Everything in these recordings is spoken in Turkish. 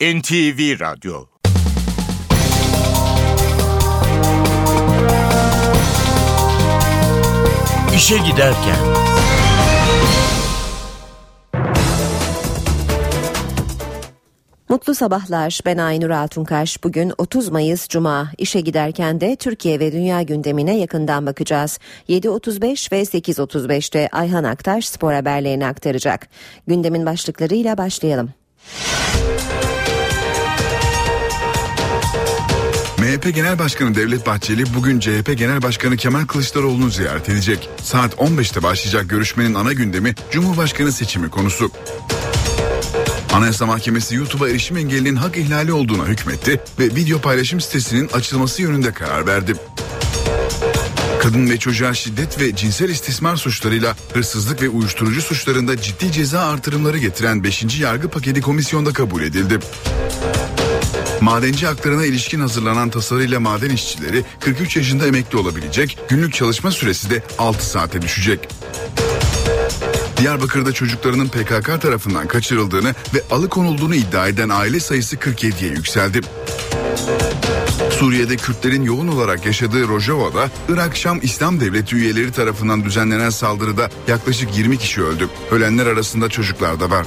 NTV Radyo İşe Giderken Mutlu sabahlar. Ben Aynur Altunkaş. Bugün 30 Mayıs Cuma. İşe giderken de Türkiye ve dünya gündemine yakından bakacağız. 7.35 ve 8.35'te Ayhan Aktaş spor haberlerini aktaracak. Gündemin başlıklarıyla başlayalım. MHP Genel Başkanı Devlet Bahçeli bugün CHP Genel Başkanı Kemal Kılıçdaroğlu'nu ziyaret edecek. Saat 15'te başlayacak görüşmenin ana gündemi Cumhurbaşkanı seçimi konusu. Anayasa Mahkemesi YouTube'a erişim engelinin hak ihlali olduğuna hükmetti ve video paylaşım sitesinin açılması yönünde karar verdi. Kadın ve çocuğa şiddet ve cinsel istismar suçlarıyla hırsızlık ve uyuşturucu suçlarında ciddi ceza artırımları getiren 5. yargı paketi komisyonda kabul edildi. Madenci haklarına ilişkin hazırlanan tasarıyla maden işçileri 43 yaşında emekli olabilecek, günlük çalışma süresi de 6 saate düşecek. Diyarbakır'da çocuklarının PKK tarafından kaçırıldığını ve alıkonulduğunu iddia eden aile sayısı 47'ye yükseldi. Suriye'de Kürtlerin yoğun olarak yaşadığı Rojava'da Irak Şam İslam Devleti üyeleri tarafından düzenlenen saldırıda yaklaşık 20 kişi öldü. Ölenler arasında çocuklar da var.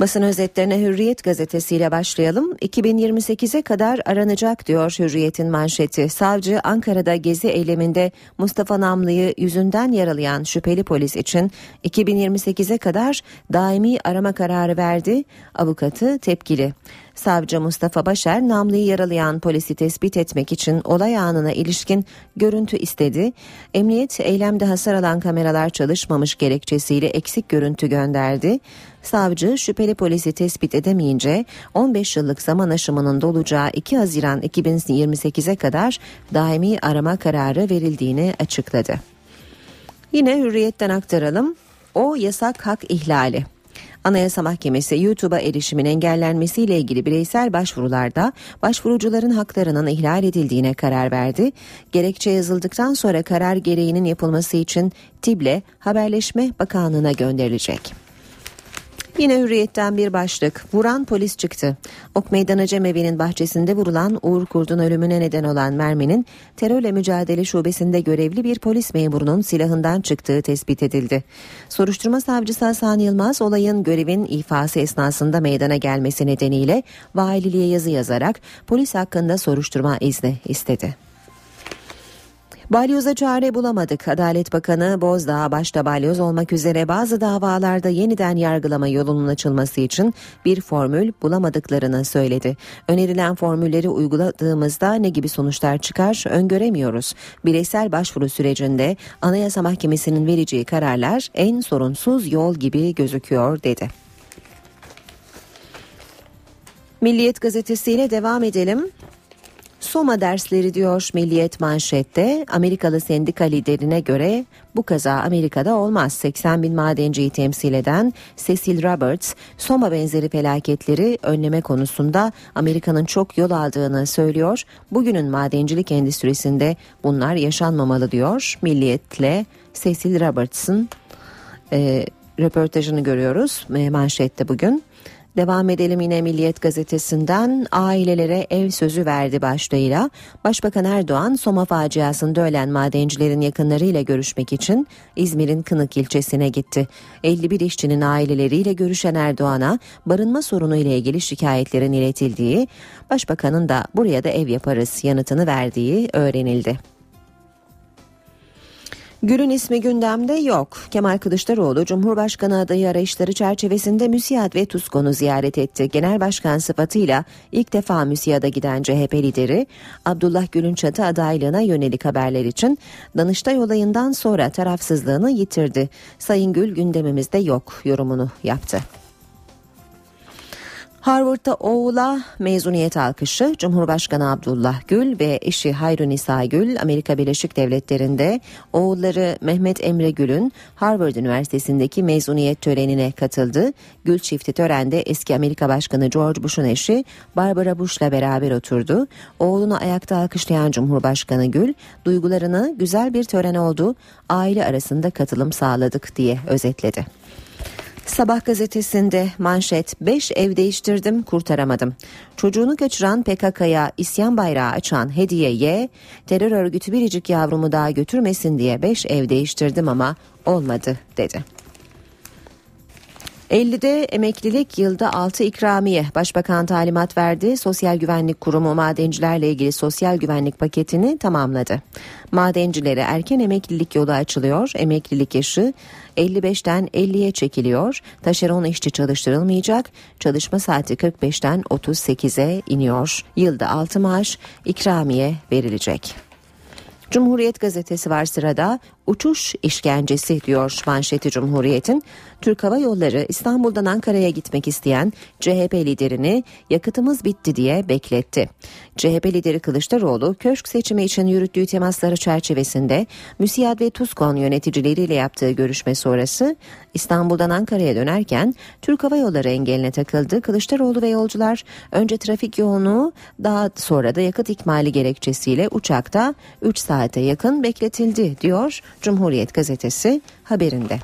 Basın özetlerine Hürriyet gazetesiyle başlayalım. 2028'e kadar aranacak diyor Hürriyet'in manşeti. Savcı Ankara'da gezi eyleminde Mustafa Namlı'yı yüzünden yaralayan şüpheli polis için 2028'e kadar daimi arama kararı verdi. Avukatı tepkili. Savcı Mustafa Başar namlıyı yaralayan polisi tespit etmek için olay anına ilişkin görüntü istedi. Emniyet eylemde hasar alan kameralar çalışmamış gerekçesiyle eksik görüntü gönderdi. Savcı şüpheli polisi tespit edemeyince 15 yıllık zaman aşımının dolacağı 2 Haziran 2028'e kadar daimi arama kararı verildiğini açıkladı. Yine hürriyetten aktaralım. O yasak hak ihlali. Anayasa Mahkemesi YouTube'a erişimin engellenmesiyle ilgili bireysel başvurularda başvurucuların haklarının ihlal edildiğine karar verdi. Gerekçe yazıldıktan sonra karar gereğinin yapılması için TİB'le Haberleşme Bakanlığı'na gönderilecek. Yine hürriyetten bir başlık. Vuran polis çıktı. Ok Meydanı Cemevi'nin bahçesinde vurulan Uğur Kurt'un ölümüne neden olan merminin terörle mücadele şubesinde görevli bir polis memurunun silahından çıktığı tespit edildi. Soruşturma savcısı Hasan Yılmaz olayın görevin ifası esnasında meydana gelmesi nedeniyle valiliğe yazı yazarak polis hakkında soruşturma izni istedi. Balyoza çare bulamadık. Adalet Bakanı Bozdağ başta balyoz olmak üzere bazı davalarda yeniden yargılama yolunun açılması için bir formül bulamadıklarını söyledi. Önerilen formülleri uyguladığımızda ne gibi sonuçlar çıkar öngöremiyoruz. Bireysel başvuru sürecinde Anayasa Mahkemesi'nin vereceği kararlar en sorunsuz yol gibi gözüküyor dedi. Milliyet gazetesiyle devam edelim. Soma dersleri diyor Milliyet manşette. Amerikalı sendika liderine göre bu kaza Amerika'da olmaz. 80 bin madenciyi temsil eden Cecil Roberts, Soma benzeri felaketleri önleme konusunda Amerika'nın çok yol aldığını söylüyor. Bugünün madencilik endüstrisinde bunlar yaşanmamalı diyor. Milliyetle Cecil Roberts'ın e, röportajını görüyoruz e, manşette bugün. Devam edelim yine Milliyet gazetesinden ailelere ev sözü verdi başlığıyla. Başbakan Erdoğan Soma faciasında ölen madencilerin yakınlarıyla görüşmek için İzmir'in Kınık ilçesine gitti. 51 işçinin aileleriyle görüşen Erdoğan'a barınma sorunu ile ilgili şikayetlerin iletildiği, başbakanın da buraya da ev yaparız yanıtını verdiği öğrenildi. Gül'ün ismi gündemde yok. Kemal Kılıçdaroğlu Cumhurbaşkanı adayı arayışları çerçevesinde MÜSİAD ve TUSKON'u ziyaret etti. Genel Başkan sıfatıyla ilk defa MÜSİAD'a giden CHP lideri Abdullah Gül'ün çatı adaylığına yönelik haberler için Danıştay olayından sonra tarafsızlığını yitirdi. Sayın Gül gündemimizde yok yorumunu yaptı. Harvard'da oğula mezuniyet alkışı Cumhurbaşkanı Abdullah Gül ve eşi Hayrunisa Gül Amerika Birleşik Devletleri'nde oğulları Mehmet Emre Gül'ün Harvard Üniversitesi'ndeki mezuniyet törenine katıldı. Gül çifti törende eski Amerika Başkanı George Bush'un eşi Barbara Bush'la beraber oturdu. Oğlunu ayakta alkışlayan Cumhurbaşkanı Gül duygularını güzel bir tören oldu aile arasında katılım sağladık diye özetledi. Sabah gazetesinde manşet 5 ev değiştirdim kurtaramadım. Çocuğunu kaçıran PKK'ya isyan bayrağı açan Hediye Y, terör örgütü biricik yavrumu daha götürmesin diye 5 ev değiştirdim ama olmadı dedi. 50'de emeklilik yılda 6 ikramiye Başbakan talimat verdi. Sosyal Güvenlik Kurumu madencilerle ilgili sosyal güvenlik paketini tamamladı. Madencilere erken emeklilik yolu açılıyor. Emeklilik yaşı 55'ten 50'ye çekiliyor. Taşeron işçi çalıştırılmayacak. Çalışma saati 45'ten 38'e iniyor. Yılda 6 maaş ikramiye verilecek. Cumhuriyet gazetesi var sırada uçuş işkencesi diyor manşeti Cumhuriyet'in. Türk Hava Yolları İstanbul'dan Ankara'ya gitmek isteyen CHP liderini yakıtımız bitti diye bekletti. CHP lideri Kılıçdaroğlu köşk seçimi için yürüttüğü temasları çerçevesinde MÜSİAD ve TUSKON yöneticileriyle yaptığı görüşme sonrası İstanbul'dan Ankara'ya dönerken Türk Hava Yolları engeline takıldı. Kılıçdaroğlu ve yolcular önce trafik yoğunluğu daha sonra da yakıt ikmali gerekçesiyle uçakta 3 saate yakın bekletildi diyor Cumhuriyet gazetesi haberinde.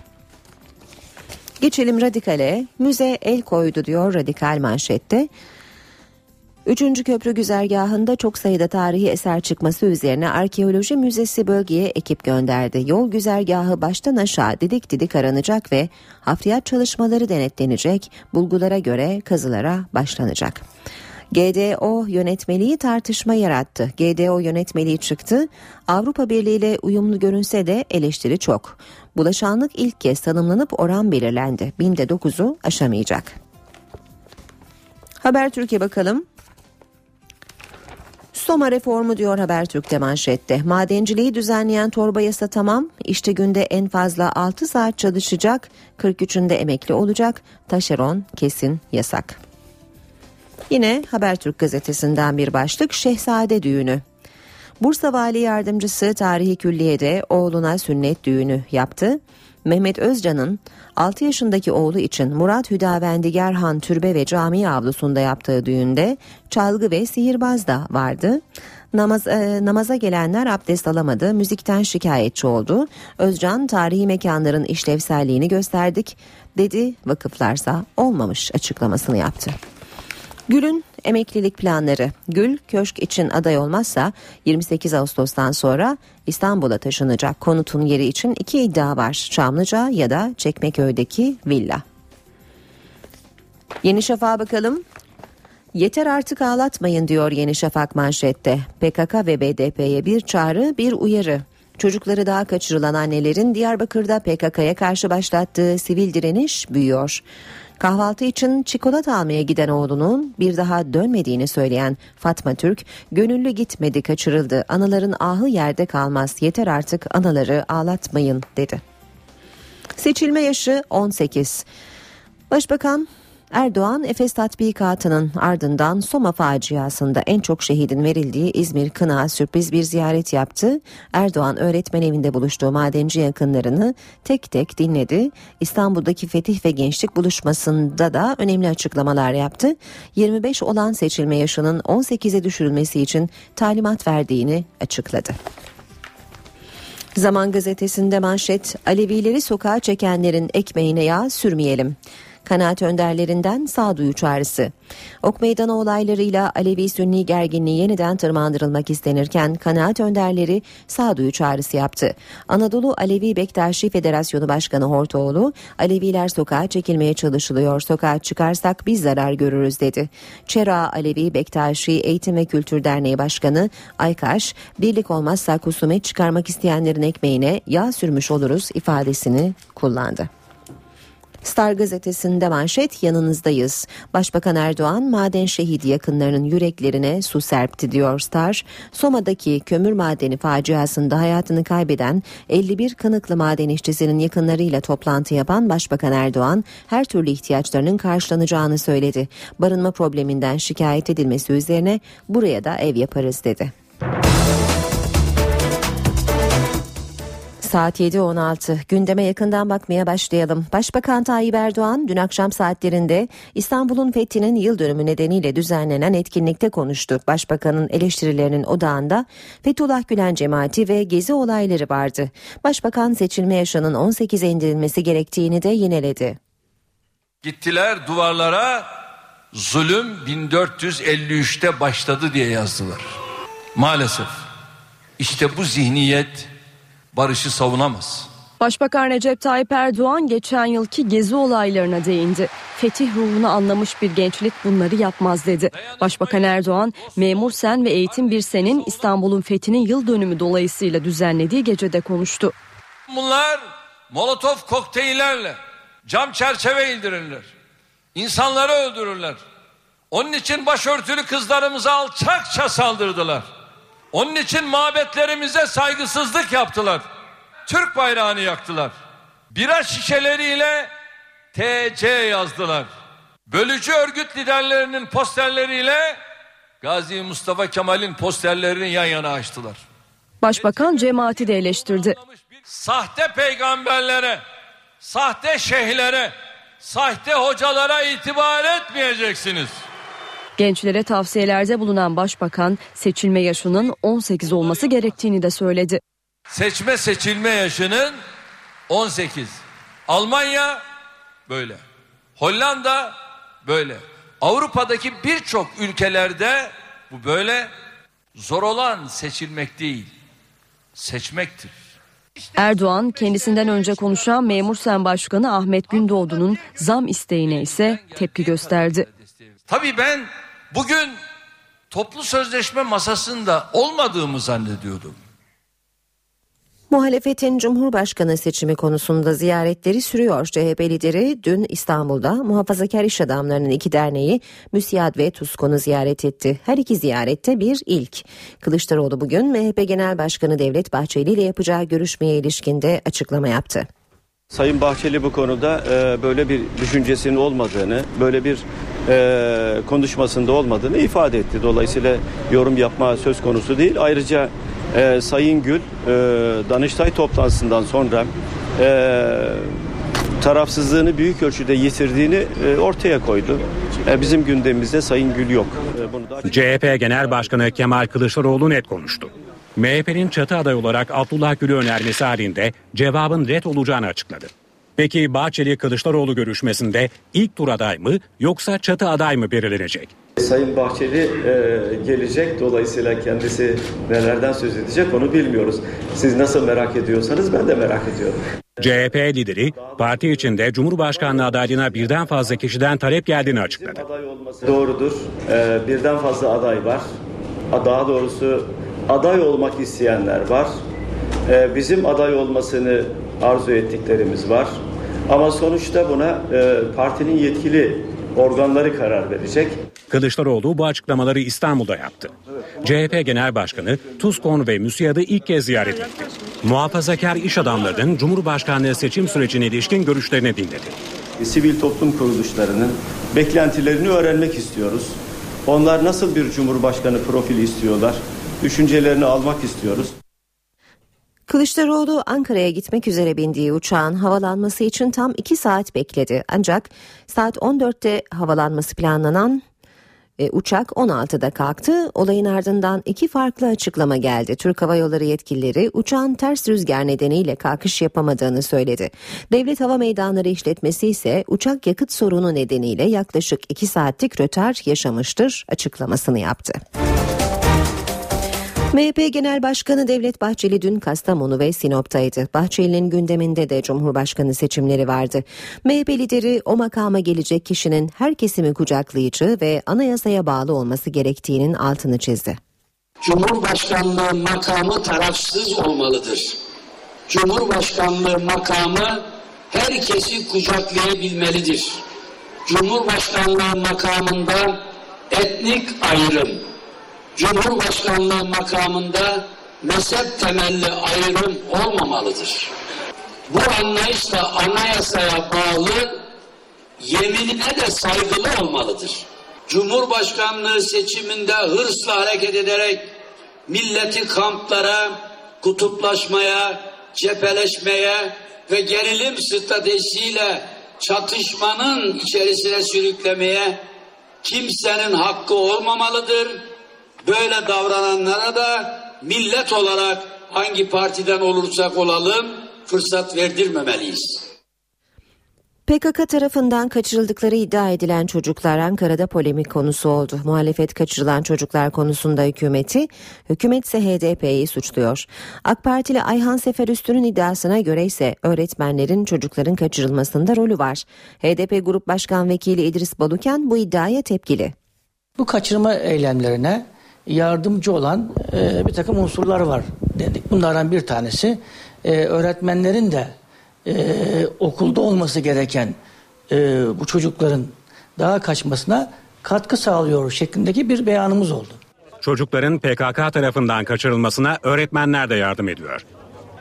Geçelim radikale. Müze el koydu diyor radikal manşette. Üçüncü köprü güzergahında çok sayıda tarihi eser çıkması üzerine arkeoloji müzesi bölgeye ekip gönderdi. Yol güzergahı baştan aşağı didik didik aranacak ve hafriyat çalışmaları denetlenecek. Bulgulara göre kazılara başlanacak. GDO yönetmeliği tartışma yarattı. GDO yönetmeliği çıktı. Avrupa Birliği ile uyumlu görünse de eleştiri çok. Bulaşanlık ilk kez tanımlanıp oran belirlendi. Binde 9'u aşamayacak. Haber Türkiye bakalım. Soma reformu diyor Habertürk'te manşette. Madenciliği düzenleyen torba yasa tamam. İşte günde en fazla 6 saat çalışacak. 43'ünde emekli olacak. Taşeron kesin yasak. Yine Habertürk gazetesinden bir başlık Şehzade düğünü. Bursa Vali Yardımcısı Tarihi Külliye'de oğluna sünnet düğünü yaptı. Mehmet Özcan'ın 6 yaşındaki oğlu için Murat Hüdavendigar Han Türbe ve Cami avlusunda yaptığı düğünde çalgı ve sihirbaz da vardı. Namaz, e, namaza gelenler abdest alamadı, müzikten şikayetçi oldu. Özcan tarihi mekanların işlevselliğini gösterdik dedi, vakıflarsa olmamış açıklamasını yaptı. Gül'ün emeklilik planları. Gül köşk için aday olmazsa 28 Ağustos'tan sonra İstanbul'a taşınacak konutun yeri için iki iddia var. Çamlıca ya da Çekmeköy'deki villa. Yeni Şafak'a bakalım. Yeter artık ağlatmayın diyor Yeni Şafak manşette. PKK ve BDP'ye bir çağrı bir uyarı. Çocukları daha kaçırılan annelerin Diyarbakır'da PKK'ya karşı başlattığı sivil direniş büyüyor. Kahvaltı için çikolata almaya giden oğlunun bir daha dönmediğini söyleyen Fatma Türk, gönüllü gitmedi kaçırıldı, anaların ahı yerde kalmaz, yeter artık anaları ağlatmayın dedi. Seçilme yaşı 18. Başbakan Erdoğan Efes tatbikatının ardından Soma faciasında en çok şehidin verildiği İzmir Kına sürpriz bir ziyaret yaptı. Erdoğan öğretmen evinde buluştuğu madenci yakınlarını tek tek dinledi. İstanbul'daki fetih ve gençlik buluşmasında da önemli açıklamalar yaptı. 25 olan seçilme yaşının 18'e düşürülmesi için talimat verdiğini açıkladı. Zaman gazetesinde manşet Alevileri sokağa çekenlerin ekmeğine yağ sürmeyelim kanaat önderlerinden sağduyu çağrısı. Ok meydanı olaylarıyla Alevi-Sünni gerginliği yeniden tırmandırılmak istenirken kanaat önderleri sağduyu çağrısı yaptı. Anadolu Alevi Bektaşi Federasyonu Başkanı Hortoğlu, Aleviler sokağa çekilmeye çalışılıyor, sokağa çıkarsak biz zarar görürüz dedi. Çera Alevi Bektaşi Eğitim ve Kültür Derneği Başkanı Aykaş, birlik olmazsa husumet çıkarmak isteyenlerin ekmeğine yağ sürmüş oluruz ifadesini kullandı. Star gazetesinde manşet yanınızdayız. Başbakan Erdoğan maden şehidi yakınlarının yüreklerine su serpti diyor Star. Soma'daki kömür madeni faciasında hayatını kaybeden 51 kanıklı maden işçisinin yakınlarıyla toplantı yapan Başbakan Erdoğan her türlü ihtiyaçlarının karşılanacağını söyledi. Barınma probleminden şikayet edilmesi üzerine buraya da ev yaparız dedi. Saat 7.16 gündeme yakından bakmaya başlayalım. Başbakan Tayyip Erdoğan dün akşam saatlerinde İstanbul'un fethinin yıl dönümü nedeniyle düzenlenen etkinlikte konuştu. Başbakanın eleştirilerinin odağında Fethullah Gülen cemaati ve gezi olayları vardı. Başbakan seçilme yaşının 18'e indirilmesi gerektiğini de yineledi. Gittiler duvarlara zulüm 1453'te başladı diye yazdılar. Maalesef işte bu zihniyet barışı savunamaz. Başbakan Recep Tayyip Erdoğan geçen yılki gezi olaylarına değindi. Fetih ruhunu anlamış bir gençlik bunları yapmaz dedi. Başbakan Erdoğan, Memur Sen ve Eğitim Bir Sen'in İstanbul'un fethinin yıl dönümü dolayısıyla düzenlediği gecede konuştu. Bunlar molotof kokteyllerle cam çerçeve indirirler. İnsanları öldürürler. Onun için başörtülü kızlarımıza alçakça saldırdılar. Onun için mabetlerimize saygısızlık yaptılar. Türk bayrağını yaktılar. Bira şişeleriyle TC yazdılar. Bölücü örgüt liderlerinin posterleriyle Gazi Mustafa Kemal'in posterlerini yan yana açtılar. Başbakan cemaati de eleştirdi. Sahte peygamberlere, sahte şeyhlere, sahte hocalara itibar etmeyeceksiniz. Gençlere tavsiyelerde bulunan başbakan seçilme yaşının 18 olması gerektiğini de söyledi. Seçme seçilme yaşının 18. Almanya böyle. Hollanda böyle. Avrupa'daki birçok ülkelerde bu böyle zor olan seçilmek değil, seçmektir. Erdoğan kendisinden önce konuşan Memur Sen Başkanı Ahmet Gündoğdu'nun zam isteğine ise tepki gösterdi. Tabii ben bugün toplu sözleşme masasında olmadığımı zannediyordum. Muhalefetin Cumhurbaşkanı seçimi konusunda ziyaretleri sürüyor. CHP lideri dün İstanbul'da muhafazakar iş adamlarının iki derneği MÜSİAD ve TUSKON'u ziyaret etti. Her iki ziyarette bir ilk. Kılıçdaroğlu bugün MHP Genel Başkanı Devlet Bahçeli ile yapacağı görüşmeye ilişkinde açıklama yaptı. Sayın Bahçeli bu konuda e, böyle bir düşüncesinin olmadığını, böyle bir e, konuşmasında olmadığını ifade etti. Dolayısıyla yorum yapma söz konusu değil. Ayrıca e, Sayın Gül e, Danıştay toplantısından sonra e, tarafsızlığını büyük ölçüde yitirdiğini e, ortaya koydu. E, bizim gündemimizde Sayın Gül yok. E, bunu da CHP Genel Başkanı Kemal Kılıçdaroğlu net konuştu. MHP'nin çatı aday olarak Abdullah Gül'ü önermesi halinde cevabın ret olacağını açıkladı. Peki Bahçeli Kılıçdaroğlu görüşmesinde ilk tur aday mı yoksa çatı aday mı belirlenecek? Sayın Bahçeli e, gelecek dolayısıyla kendisi nelerden söz edecek onu bilmiyoruz. Siz nasıl merak ediyorsanız ben de merak ediyorum. CHP lideri parti içinde Cumhurbaşkanlığı adaylığına birden fazla kişiden talep geldiğini açıkladı. Aday olması doğrudur. E, birden fazla aday var. Daha doğrusu aday olmak isteyenler var. E, bizim aday olmasını arzu ettiklerimiz var. Ama sonuçta buna e, partinin yetkili organları karar verecek. Kılıçdaroğlu bu açıklamaları İstanbul'da yaptı. CHP Genel Başkanı TUSKON ve MÜSİAD'ı ilk kez ziyaret etti. Muhafazakar iş adamlarının Cumhurbaşkanlığı seçim sürecine ilişkin görüşlerini dinledi. Sivil toplum kuruluşlarının beklentilerini öğrenmek istiyoruz. Onlar nasıl bir cumhurbaşkanı profili istiyorlar? Düşüncelerini almak istiyoruz. Kılıçdaroğlu Ankara'ya gitmek üzere bindiği uçağın havalanması için tam 2 saat bekledi. Ancak saat 14'te havalanması planlanan e, uçak 16'da kalktı. Olayın ardından iki farklı açıklama geldi. Türk Hava Yolları yetkilileri uçağın ters rüzgar nedeniyle kalkış yapamadığını söyledi. Devlet Hava Meydanları işletmesi ise uçak yakıt sorunu nedeniyle yaklaşık 2 saatlik rötar yaşamıştır açıklamasını yaptı. MHP Genel Başkanı Devlet Bahçeli dün Kastamonu ve Sinop'taydı. Bahçeli'nin gündeminde de Cumhurbaşkanı seçimleri vardı. MHP lideri o makama gelecek kişinin her kesimi kucaklayıcı ve anayasaya bağlı olması gerektiğinin altını çizdi. Cumhurbaşkanlığı makamı tarafsız olmalıdır. Cumhurbaşkanlığı makamı herkesi kucaklayabilmelidir. Cumhurbaşkanlığı makamında etnik ayrım, Cumhurbaşkanlığı makamında mezhep temelli ayrım olmamalıdır. Bu anlayışla anayasaya bağlı yeminine de saygılı olmalıdır. Cumhurbaşkanlığı seçiminde hırsla hareket ederek milleti kamplara, kutuplaşmaya, cepheleşmeye ve gerilim stratejisiyle çatışmanın içerisine sürüklemeye kimsenin hakkı olmamalıdır. Böyle davrananlara da millet olarak hangi partiden olursak olalım fırsat verdirmemeliyiz. PKK tarafından kaçırıldıkları iddia edilen çocuklar Ankara'da polemik konusu oldu. Muhalefet kaçırılan çocuklar konusunda hükümeti, hükümet ise HDP'yi suçluyor. AK Partili Ayhan Sefer Üstü'nün iddiasına göre ise öğretmenlerin çocukların kaçırılmasında rolü var. HDP Grup Başkan Vekili İdris Baluken bu iddiaya tepkili. Bu kaçırma eylemlerine yardımcı olan e, bir takım unsurlar var dedik. Bunlardan bir tanesi e, öğretmenlerin de e, okulda olması gereken e, bu çocukların daha kaçmasına katkı sağlıyor şeklindeki bir beyanımız oldu. Çocukların PKK tarafından kaçırılmasına öğretmenler de yardım ediyor.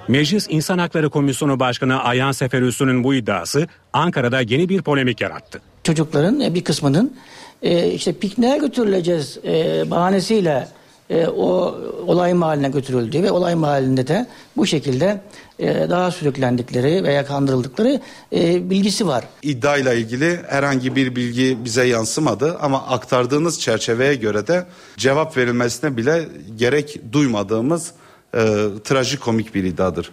Meclis İnsan Hakları Komisyonu Başkanı Ayhan Seferüstü'nün bu iddiası Ankara'da yeni bir polemik yarattı. Çocukların e, bir kısmının e, işte pikniğe götürüleceğiz e, bahanesiyle e, o olay mahalline götürüldüğü ve olay mahallinde de bu şekilde e, daha sürüklendikleri veya kandırıldıkları e, bilgisi var. İddiayla ilgili herhangi bir bilgi bize yansımadı ama aktardığınız çerçeveye göre de cevap verilmesine bile gerek duymadığımız e, trajikomik bir iddiadır.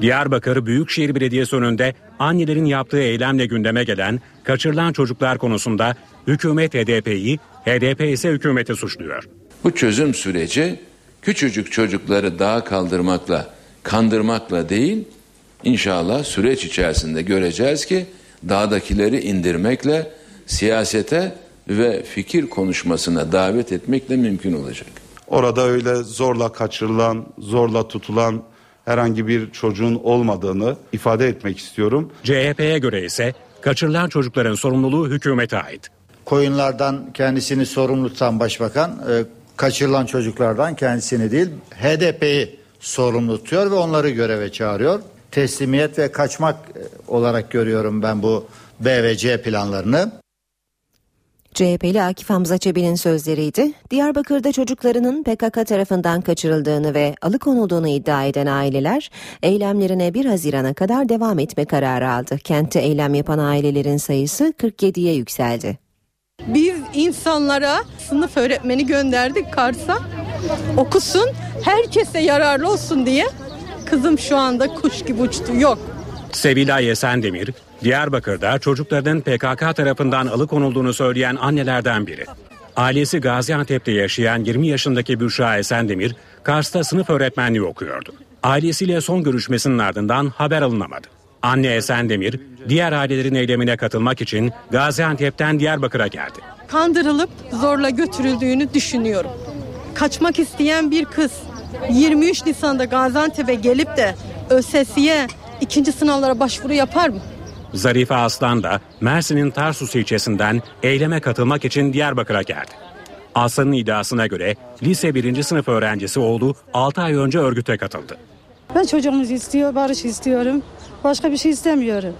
Diyarbakır Büyükşehir Belediyesi önünde annelerin yaptığı eylemle gündeme gelen kaçırılan çocuklar konusunda hükümet HDP'yi, HDP ise hükümeti suçluyor. Bu çözüm süreci küçücük çocukları dağa kaldırmakla, kandırmakla değil, inşallah süreç içerisinde göreceğiz ki dağdakileri indirmekle siyasete ve fikir konuşmasına davet etmekle mümkün olacak. Orada öyle zorla kaçırılan, zorla tutulan herhangi bir çocuğun olmadığını ifade etmek istiyorum. CHP'ye göre ise kaçırılan çocukların sorumluluğu hükümete ait. Koyunlardan kendisini sorumlu tutan başbakan e, kaçırılan çocuklardan kendisini değil HDP'yi sorumlu tutuyor ve onları göreve çağırıyor. Teslimiyet ve kaçmak e, olarak görüyorum ben bu B ve C planlarını. CHP'li Akif Hamza Çebi'nin sözleriydi. Diyarbakır'da çocuklarının PKK tarafından kaçırıldığını ve alıkonulduğunu iddia eden aileler eylemlerine 1 Haziran'a kadar devam etme kararı aldı. Kentte eylem yapan ailelerin sayısı 47'ye yükseldi. Biz insanlara sınıf öğretmeni gönderdik Kars'a. Okusun, herkese yararlı olsun diye. Kızım şu anda kuş gibi uçtu. Yok. Sevilay Esendemir, Diyarbakır'da çocuklarının PKK tarafından alıkonulduğunu söyleyen annelerden biri. Ailesi Gaziantep'te yaşayan 20 yaşındaki Büşra Esendemir, Kars'ta sınıf öğretmenliği okuyordu. Ailesiyle son görüşmesinin ardından haber alınamadı. Anne Esendemir, diğer ailelerin eylemine katılmak için Gaziantep'ten Diyarbakır'a geldi. Kandırılıp zorla götürüldüğünü düşünüyorum. Kaçmak isteyen bir kız 23 Nisan'da Gaziantep'e gelip de ÖSS'ye ikinci sınavlara başvuru yapar mı? Zarife Aslan da Mersin'in Tarsus ilçesinden eyleme katılmak için Diyarbakır'a geldi. Aslan'ın iddiasına göre lise 1. sınıf öğrencisi oğlu 6 ay önce örgüte katıldı. Ben çocuğumuzu istiyor, barış istiyorum. Başka bir şey istemiyorum.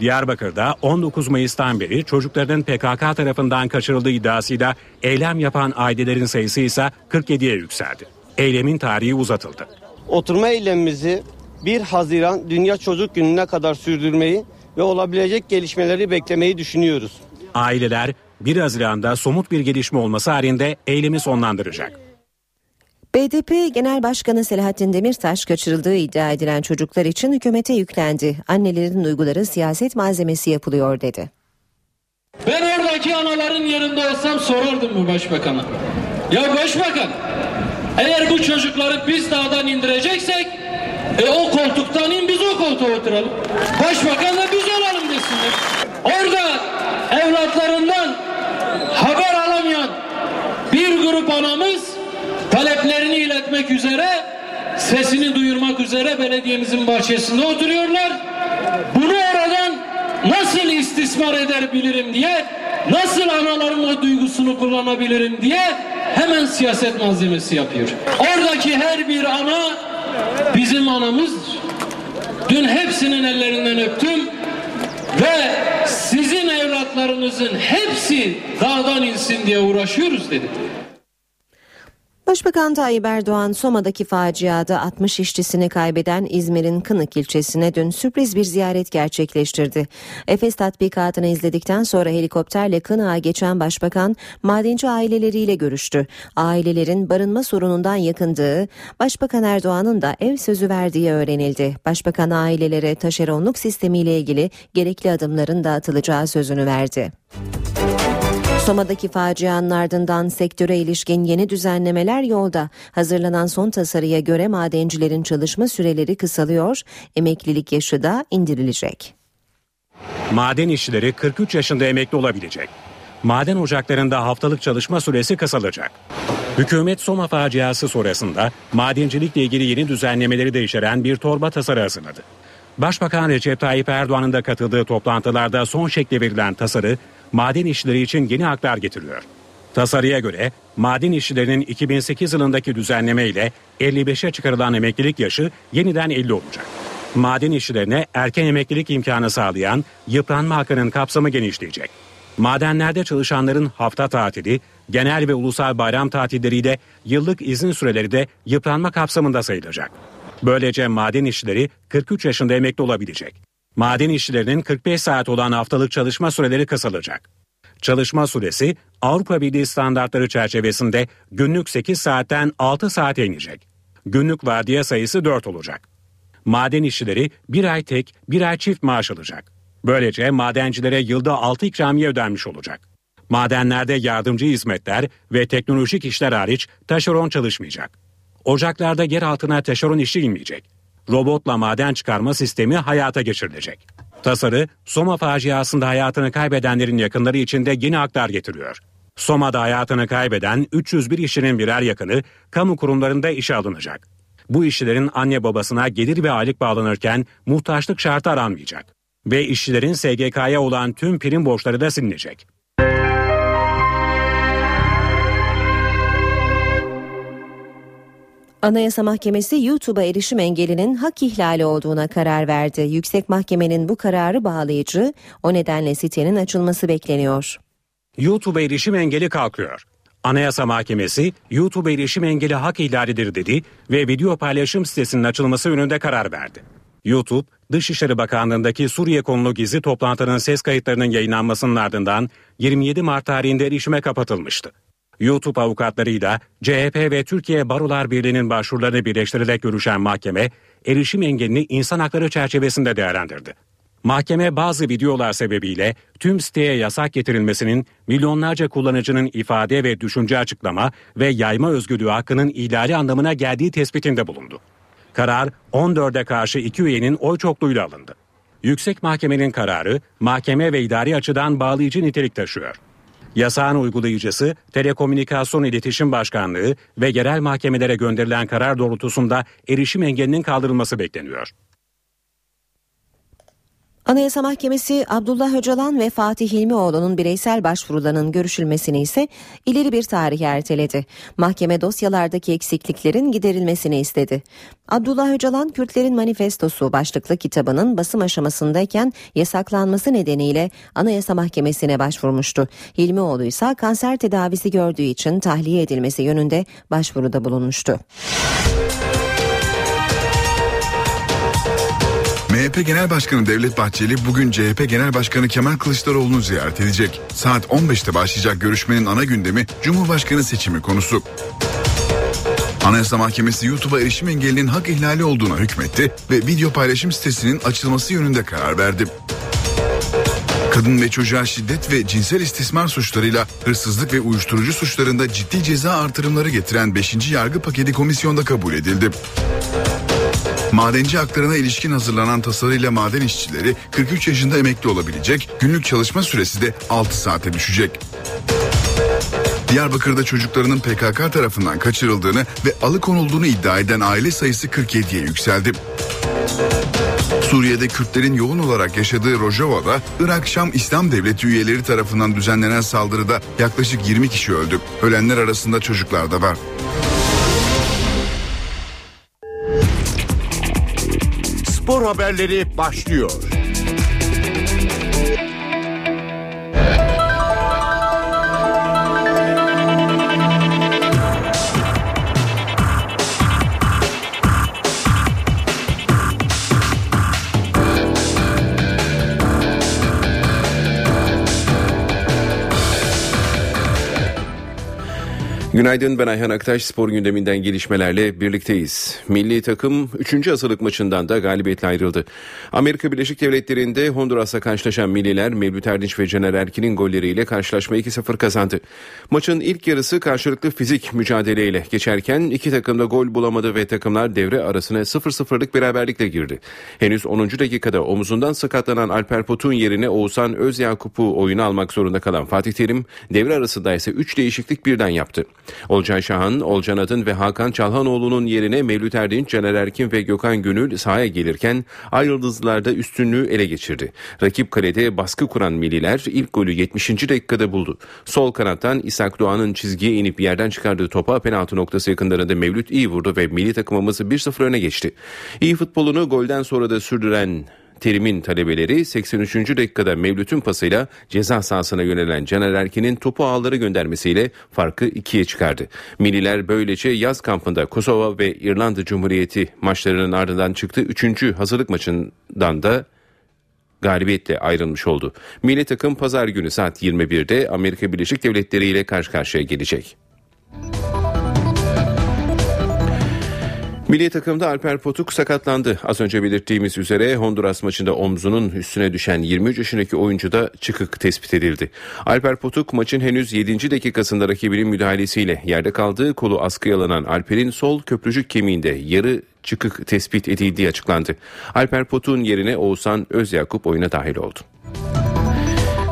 Diyarbakır'da 19 Mayıs'tan beri çocukların PKK tarafından kaçırıldığı iddiasıyla eylem yapan ailelerin sayısı ise 47'ye yükseldi. Eylemin tarihi uzatıldı. Oturma eylemimizi 1 Haziran Dünya Çocuk Günü'ne kadar sürdürmeyi ve olabilecek gelişmeleri beklemeyi düşünüyoruz. Aileler 1 Haziran'da somut bir gelişme olması halinde eylemi sonlandıracak. BDP Genel Başkanı Selahattin Demirtaş kaçırıldığı iddia edilen çocuklar için hükümete yüklendi. Annelerin duyguları siyaset malzemesi yapılıyor dedi. Ben oradaki anaların yerinde olsam sorardım bu başbakana. Ya başbakan eğer bu çocukları biz dağdan indireceksek e o koltuktan in biz o koltuğa oturalım. Başbakan da biz olalım desinler. Orada evlatlarından haber alamayan bir grup anamız taleplerini iletmek üzere sesini duyurmak üzere belediyemizin bahçesinde oturuyorlar. Bunu nasıl istismar edebilirim diye, nasıl analarım o duygusunu kullanabilirim diye hemen siyaset malzemesi yapıyor. Oradaki her bir ana bizim anamızdır. Dün hepsinin ellerinden öptüm ve sizin evlatlarınızın hepsi dağdan insin diye uğraşıyoruz dedi. Başbakan Tayyip Erdoğan Soma'daki faciada 60 işçisini kaybeden İzmir'in Kınık ilçesine dün sürpriz bir ziyaret gerçekleştirdi. Efes tatbikatını izledikten sonra helikopterle Kınık'a geçen başbakan madenci aileleriyle görüştü. Ailelerin barınma sorunundan yakındığı, Başbakan Erdoğan'ın da ev sözü verdiği öğrenildi. Başbakan ailelere taşeronluk sistemiyle ilgili gerekli adımların da atılacağı sözünü verdi. Soma'daki facianın ardından sektöre ilişkin yeni düzenlemeler yolda. Hazırlanan son tasarıya göre madencilerin çalışma süreleri kısalıyor, emeklilik yaşı da indirilecek. Maden işçileri 43 yaşında emekli olabilecek. Maden ocaklarında haftalık çalışma süresi kısalacak. Hükümet Soma faciası sonrasında madencilikle ilgili yeni düzenlemeleri de içeren bir torba tasarı hazırladı. Başbakan Recep Tayyip Erdoğan'ın da katıldığı toplantılarda son şekli verilen tasarı maden işçileri için yeni haklar getiriyor. Tasarıya göre maden işçilerinin 2008 yılındaki düzenleme ile 55'e çıkarılan emeklilik yaşı yeniden 50 olacak. Maden işçilerine erken emeklilik imkanı sağlayan yıpranma hakkının kapsamı genişleyecek. Madenlerde çalışanların hafta tatili, genel ve ulusal bayram tatilleriyle yıllık izin süreleri de yıpranma kapsamında sayılacak. Böylece maden işçileri 43 yaşında emekli olabilecek. Maden işçilerinin 45 saat olan haftalık çalışma süreleri kısalacak. Çalışma süresi Avrupa Birliği standartları çerçevesinde günlük 8 saatten 6 saate inecek. Günlük vardiya sayısı 4 olacak. Maden işçileri bir ay tek, bir ay çift maaş alacak. Böylece madencilere yılda 6 ikramiye ödenmiş olacak. Madenlerde yardımcı hizmetler ve teknolojik işler hariç taşeron çalışmayacak. Ocaklarda yer altına taşeron işçi inmeyecek. Robotla maden çıkarma sistemi hayata geçirilecek. Tasarı, Soma faciasında hayatını kaybedenlerin yakınları için de yeni haklar getiriyor. Soma'da hayatını kaybeden 301 işçinin birer yakını kamu kurumlarında işe alınacak. Bu işçilerin anne babasına gelir ve aylık bağlanırken muhtaçlık şartı aranmayacak. Ve işçilerin SGK'ya olan tüm prim borçları da silinecek. Anayasa Mahkemesi YouTube'a erişim engelinin hak ihlali olduğuna karar verdi. Yüksek Mahkemenin bu kararı bağlayıcı, o nedenle sitenin açılması bekleniyor. YouTube'a erişim engeli kalkıyor. Anayasa Mahkemesi YouTube erişim engeli hak ihlalidir dedi ve video paylaşım sitesinin açılması yönünde karar verdi. YouTube, Dışişleri Bakanlığı'ndaki Suriye konulu gizli toplantının ses kayıtlarının yayınlanmasının ardından 27 Mart tarihinde erişime kapatılmıştı. YouTube avukatlarıyla CHP ve Türkiye Barolar Birliği'nin başvurularını birleştirerek görüşen mahkeme, erişim engelini insan hakları çerçevesinde değerlendirdi. Mahkeme bazı videolar sebebiyle tüm siteye yasak getirilmesinin milyonlarca kullanıcının ifade ve düşünce açıklama ve yayma özgürlüğü hakkının ihlali anlamına geldiği tespitinde bulundu. Karar 14'e karşı iki üyenin oy çokluğuyla alındı. Yüksek Mahkemenin kararı mahkeme ve idari açıdan bağlayıcı nitelik taşıyor. Yasağın uygulayıcısı Telekomünikasyon İletişim Başkanlığı ve yerel mahkemelere gönderilen karar doğrultusunda erişim engelinin kaldırılması bekleniyor. Anayasa Mahkemesi Abdullah Öcalan ve Fatih Hilmioğlu'nun bireysel başvurularının görüşülmesini ise ileri bir tarih erteledi. Mahkeme dosyalardaki eksikliklerin giderilmesini istedi. Abdullah Öcalan Kürtlerin Manifestosu başlıklı kitabının basım aşamasındayken yasaklanması nedeniyle Anayasa Mahkemesi'ne başvurmuştu. Hilmioğlu ise kanser tedavisi gördüğü için tahliye edilmesi yönünde başvuruda bulunmuştu. MHP Genel Başkanı Devlet Bahçeli bugün CHP Genel Başkanı Kemal Kılıçdaroğlu'nu ziyaret edecek. Saat 15'te başlayacak görüşmenin ana gündemi Cumhurbaşkanı seçimi konusu. Anayasa Mahkemesi YouTube'a erişim engelinin hak ihlali olduğuna hükmetti ve video paylaşım sitesinin açılması yönünde karar verdi. Kadın ve çocuğa şiddet ve cinsel istismar suçlarıyla hırsızlık ve uyuşturucu suçlarında ciddi ceza artırımları getiren 5. yargı paketi komisyonda kabul edildi. Madenci haklarına ilişkin hazırlanan tasarıyla maden işçileri 43 yaşında emekli olabilecek, günlük çalışma süresi de 6 saate düşecek. Diyarbakır'da çocuklarının PKK tarafından kaçırıldığını ve alıkonulduğunu iddia eden aile sayısı 47'ye yükseldi. Suriye'de Kürtlerin yoğun olarak yaşadığı Rojava'da Irak-Şam İslam Devleti üyeleri tarafından düzenlenen saldırıda yaklaşık 20 kişi öldü. Ölenler arasında çocuklar da var. Spor haberleri başlıyor. Günaydın ben Ayhan Aktaş spor gündeminden gelişmelerle birlikteyiz. Milli takım 3. hazırlık maçından da galibiyetle ayrıldı. Amerika Birleşik Devletleri'nde Honduras'la karşılaşan milliler Mevlüt Erdinç ve Caner Erkin'in golleriyle karşılaşma 2-0 kazandı. Maçın ilk yarısı karşılıklı fizik mücadeleyle geçerken iki takım da gol bulamadı ve takımlar devre arasına 0-0'lık beraberlikle girdi. Henüz 10. dakikada omuzundan sakatlanan Alper Potun yerine Oğuzhan Özyakup'u oyuna almak zorunda kalan Fatih Terim devre arasında ise 3 değişiklik birden yaptı. Olcay Şahan, Olcan Adın ve Hakan Çalhanoğlu'nun yerine Mevlüt Erdinç, Caner Erkin ve Gökhan Gönül sahaya gelirken Ay Yıldızlılar'da üstünlüğü ele geçirdi. Rakip kalede baskı kuran Milliler ilk golü 70. dakikada buldu. Sol kanattan İshak Doğan'ın çizgiye inip yerden çıkardığı topa penaltı noktası yakınlarında Mevlüt iyi vurdu ve milli takımımız 1-0 öne geçti. İyi futbolunu golden sonra da sürdüren Terim'in talebeleri 83. dakikada Mevlüt'ün pasıyla ceza sahasına yönelen Caner Erkin'in topu ağları göndermesiyle farkı ikiye çıkardı. Milliler böylece yaz kampında Kosova ve İrlanda Cumhuriyeti maçlarının ardından çıktı. 3. hazırlık maçından da galibiyetle ayrılmış oldu. Milli takım pazar günü saat 21'de Amerika Birleşik Devletleri ile karşı karşıya gelecek. Milli takımda Alper Potuk sakatlandı. Az önce belirttiğimiz üzere Honduras maçında omzunun üstüne düşen 23 yaşındaki oyuncu da çıkık tespit edildi. Alper Potuk maçın henüz 7. dakikasında rakibinin müdahalesiyle yerde kaldığı kolu askıya Alper'in sol köprücük kemiğinde yarı çıkık tespit edildiği açıklandı. Alper Potuk'un yerine Oğuzhan Özyakup oyuna dahil oldu.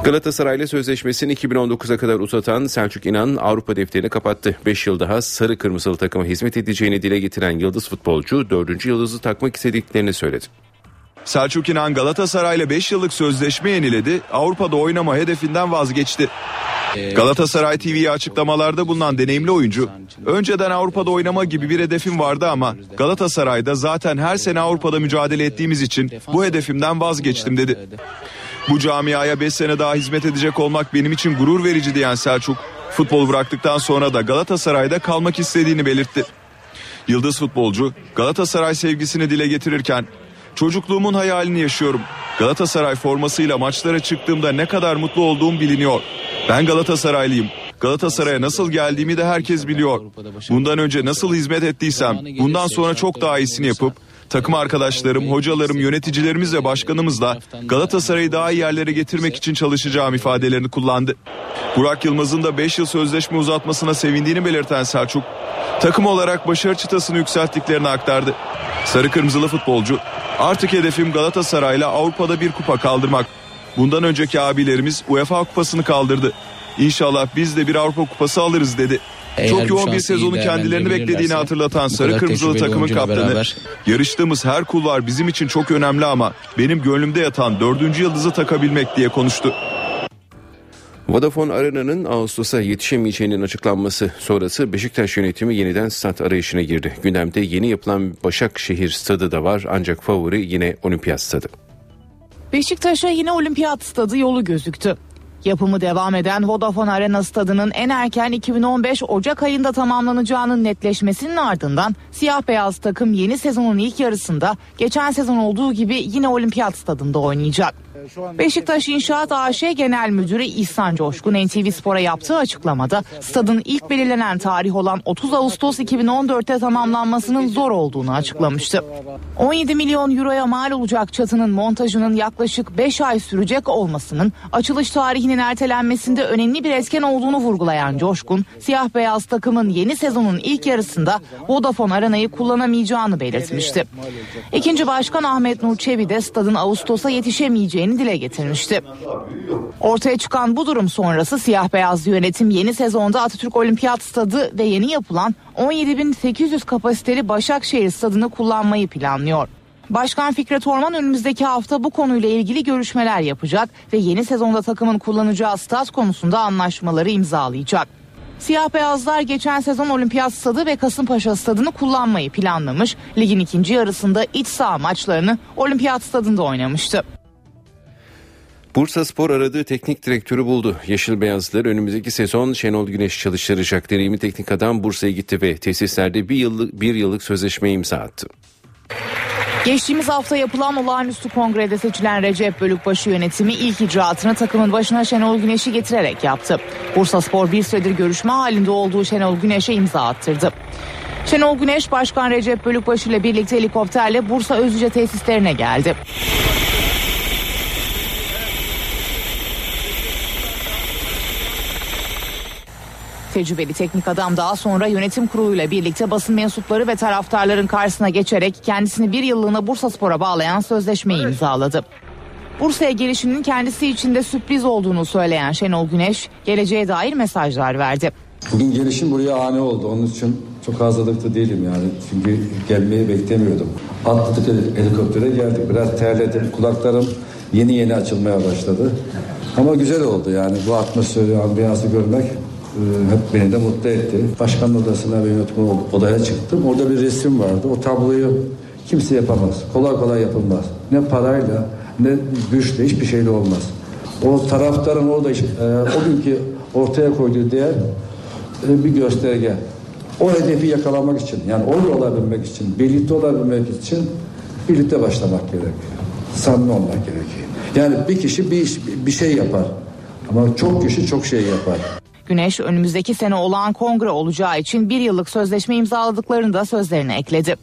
Galatasaray'la sözleşmesini 2019'a kadar uzatan Selçuk İnan Avrupa defterini kapattı. 5 yıl daha sarı kırmızılı takıma hizmet edeceğini dile getiren yıldız futbolcu 4. yıldızı takmak istediklerini söyledi. Selçuk İnan Galatasaray'la 5 yıllık sözleşme yeniledi. Avrupa'da oynama hedefinden vazgeçti. Galatasaray TV'ye açıklamalarda bulunan deneyimli oyuncu, önceden Avrupa'da oynama gibi bir hedefim vardı ama Galatasaray'da zaten her sene Avrupa'da mücadele ettiğimiz için bu hedefimden vazgeçtim dedi. Bu camiaya 5 sene daha hizmet edecek olmak benim için gurur verici diyen Selçuk, futbol bıraktıktan sonra da Galatasaray'da kalmak istediğini belirtti. Yıldız futbolcu Galatasaray sevgisini dile getirirken çocukluğumun hayalini yaşıyorum. Galatasaray formasıyla maçlara çıktığımda ne kadar mutlu olduğum biliniyor. Ben Galatasaraylıyım. Galatasaray'a nasıl geldiğimi de herkes biliyor. Bundan önce nasıl hizmet ettiysem bundan sonra çok daha iyisini yapıp takım arkadaşlarım, hocalarım, yöneticilerimiz ve başkanımızla Galatasaray'ı daha iyi yerlere getirmek için çalışacağım ifadelerini kullandı. Burak Yılmaz'ın da 5 yıl sözleşme uzatmasına sevindiğini belirten Selçuk, takım olarak başarı çıtasını yükselttiklerini aktardı. Sarı kırmızılı futbolcu, artık hedefim Galatasaray'la Avrupa'da bir kupa kaldırmak. Bundan önceki abilerimiz UEFA kupasını kaldırdı. İnşallah biz de bir Avrupa kupası alırız dedi. Eğer Çok yoğun bir sezonu kendilerini beklediğini hatırlatan Sarı Kırmızılı takımın kaptanı. beraber- Yarıştığımız her kulvar bizim için çok önemli ama benim gönlümde yatan dördüncü yıldızı takabilmek diye konuştu. Vodafone Arena'nın Ağustos'a yetişemeyeceğinin açıklanması sonrası Beşiktaş yönetimi yeniden stat arayışına girdi. Gündemde yeni yapılan Başakşehir stadı da var ancak favori yine Olimpiyat stadı. Beşiktaş'a yine olimpiyat stadı yolu gözüktü. Yapımı devam eden Vodafone Arena stadının en erken 2015 Ocak ayında tamamlanacağının netleşmesinin ardından siyah beyaz takım yeni sezonun ilk yarısında geçen sezon olduğu gibi yine olimpiyat stadında oynayacak. Beşiktaş İnşaat AŞ Genel Müdürü İhsan Coşkun NTV Spor'a yaptığı açıklamada stadın ilk belirlenen tarih olan 30 Ağustos 2014'te tamamlanmasının zor olduğunu açıklamıştı. 17 milyon euroya mal olacak çatının montajının yaklaşık 5 ay sürecek olmasının açılış tarihinin ertelenmesinde önemli bir etken olduğunu vurgulayan Coşkun, siyah beyaz takımın yeni sezonun ilk yarısında Vodafone Arena'yı kullanamayacağını belirtmişti. İkinci Başkan Ahmet Nur Çebi de stadın Ağustos'a yetişemeyeceğini dile getirmişti. Ortaya çıkan bu durum sonrası siyah beyaz yönetim yeni sezonda Atatürk Olimpiyat Stadı ve yeni yapılan 17.800 kapasiteli Başakşehir Stadı'nı kullanmayı planlıyor. Başkan Fikret Orman önümüzdeki hafta bu konuyla ilgili görüşmeler yapacak ve yeni sezonda takımın kullanacağı stat konusunda anlaşmaları imzalayacak. Siyah beyazlar geçen sezon Olimpiyat Stadı ve Kasımpaşa Stadı'nı kullanmayı planlamış. Ligin ikinci yarısında iç saha maçlarını Olimpiyat Stadı'nda oynamıştı. Bursa Spor aradığı teknik direktörü buldu. Yeşil Beyazlılar önümüzdeki sezon Şenol Güneş çalıştıracak. Deneyimli teknik adam Bursa'ya gitti ve tesislerde bir yıllık, bir yıllık sözleşme imza attı. Geçtiğimiz hafta yapılan olağanüstü kongrede seçilen Recep Bölükbaşı yönetimi ilk icraatını takımın başına Şenol Güneş'i getirerek yaptı. Bursa Spor bir süredir görüşme halinde olduğu Şenol Güneş'e imza attırdı. Şenol Güneş Başkan Recep Bölükbaşı ile birlikte helikopterle Bursa Özüce tesislerine geldi. Tecrübeli teknik adam daha sonra yönetim kuruluyla birlikte basın mensupları ve taraftarların karşısına geçerek kendisini bir yıllığına Bursa Spor'a bağlayan sözleşmeyi imzaladı. Bursa'ya gelişinin kendisi için de sürpriz olduğunu söyleyen Şenol Güneş geleceğe dair mesajlar verdi. Bugün gelişim buraya ani oldu. Onun için çok hazırlıklı değilim yani. Çünkü gelmeyi beklemiyordum. Atladık helikoptere geldik. Biraz terledim. Kulaklarım yeni yeni açılmaya başladı. Ama güzel oldu yani bu atmosferi, ambiyansı görmek hep beni de mutlu etti. Başkanın odasına ve yönetim odaya çıktım. Orada bir resim vardı. O tabloyu kimse yapamaz. Kolay kolay yapılmaz. Ne parayla ne güçle hiçbir şeyle olmaz. O taraftarın orada e, o günkü ortaya koyduğu değer e, bir gösterge. O hedefi yakalamak için yani orada olabilmek için, birlikte olabilmek için birlikte başlamak gerekiyor. Samimi olmak gerekiyor. Yani bir kişi bir iş, bir şey yapar. Ama çok kişi çok şey yapar. Güneş önümüzdeki sene olağan kongre olacağı için bir yıllık sözleşme imzaladıklarını da sözlerine ekledi.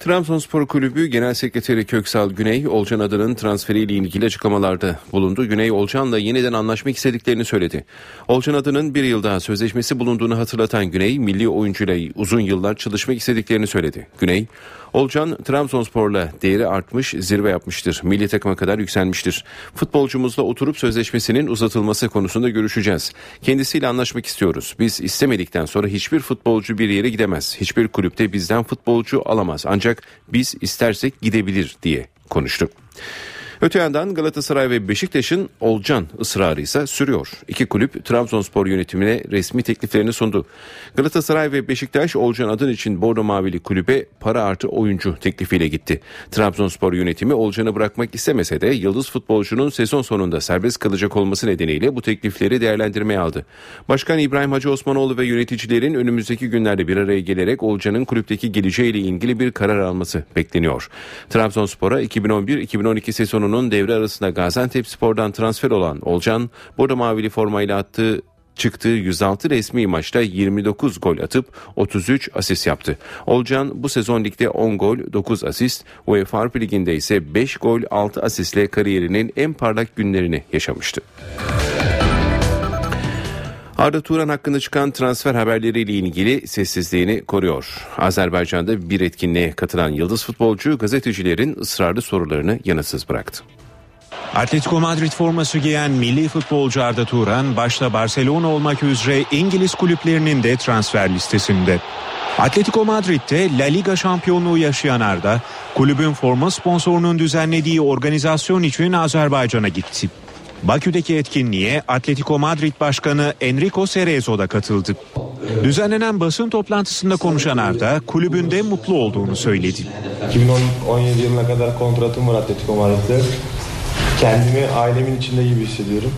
Trabzonspor Kulübü Genel Sekreteri Köksal Güney, Olcan adının transferiyle ilgili açıklamalarda bulundu. Güney, Olcan'la yeniden anlaşmak istediklerini söyledi. Olcan adının bir yıl daha sözleşmesi bulunduğunu hatırlatan Güney, milli oyuncuyla uzun yıllar çalışmak istediklerini söyledi. Güney, Olcan Trabzonspor'la değeri artmış, zirve yapmıştır. Milli takıma kadar yükselmiştir. Futbolcumuzla oturup sözleşmesinin uzatılması konusunda görüşeceğiz. Kendisiyle anlaşmak istiyoruz. Biz istemedikten sonra hiçbir futbolcu bir yere gidemez. Hiçbir kulüpte bizden futbolcu alamaz. Ancak biz istersek gidebilir diye konuştu. Öte yandan Galatasaray ve Beşiktaş'ın Olcan ısrarı ise sürüyor. İki kulüp Trabzonspor yönetimine resmi tekliflerini sundu. Galatasaray ve Beşiktaş Olcan adın için Bordo Mavili kulübe para artı oyuncu teklifiyle gitti. Trabzonspor yönetimi Olcan'ı bırakmak istemese de yıldız futbolcunun sezon sonunda serbest kalacak olması nedeniyle bu teklifleri değerlendirmeye aldı. Başkan İbrahim Hacı Osmanoğlu ve yöneticilerin önümüzdeki günlerde bir araya gelerek Olcan'ın kulüpteki geleceğiyle ilgili bir karar alması bekleniyor. Trabzonspor'a 2011-2012 sezonun sezonunun devre arasında Gaziantep Spor'dan transfer olan Olcan, Bordo Mavili formayla attığı çıktığı 106 resmi maçta 29 gol atıp 33 asist yaptı. Olcan bu sezon ligde 10 gol 9 asist, UEFA Avrupa Ligi'nde ise 5 gol 6 asistle kariyerinin en parlak günlerini yaşamıştı. Arda Turan hakkında çıkan transfer haberleriyle ilgili sessizliğini koruyor. Azerbaycan'da bir etkinliğe katılan yıldız futbolcu gazetecilerin ısrarlı sorularını yanıtsız bıraktı. Atletico Madrid forması giyen milli futbolcu Arda Turan başta Barcelona olmak üzere İngiliz kulüplerinin de transfer listesinde. Atletico Madrid'de La Liga şampiyonluğu yaşayan Arda, kulübün forma sponsorunun düzenlediği organizasyon için Azerbaycan'a gitti. Bakü'deki etkinliğe Atletico Madrid Başkanı Enrico Cerezo da katıldı. Düzenlenen basın toplantısında konuşan Arda kulübünde mutlu olduğunu söyledi. 2017 yılına kadar kontratım var Atletico Madrid'de. Kendimi ailemin içinde gibi hissediyorum.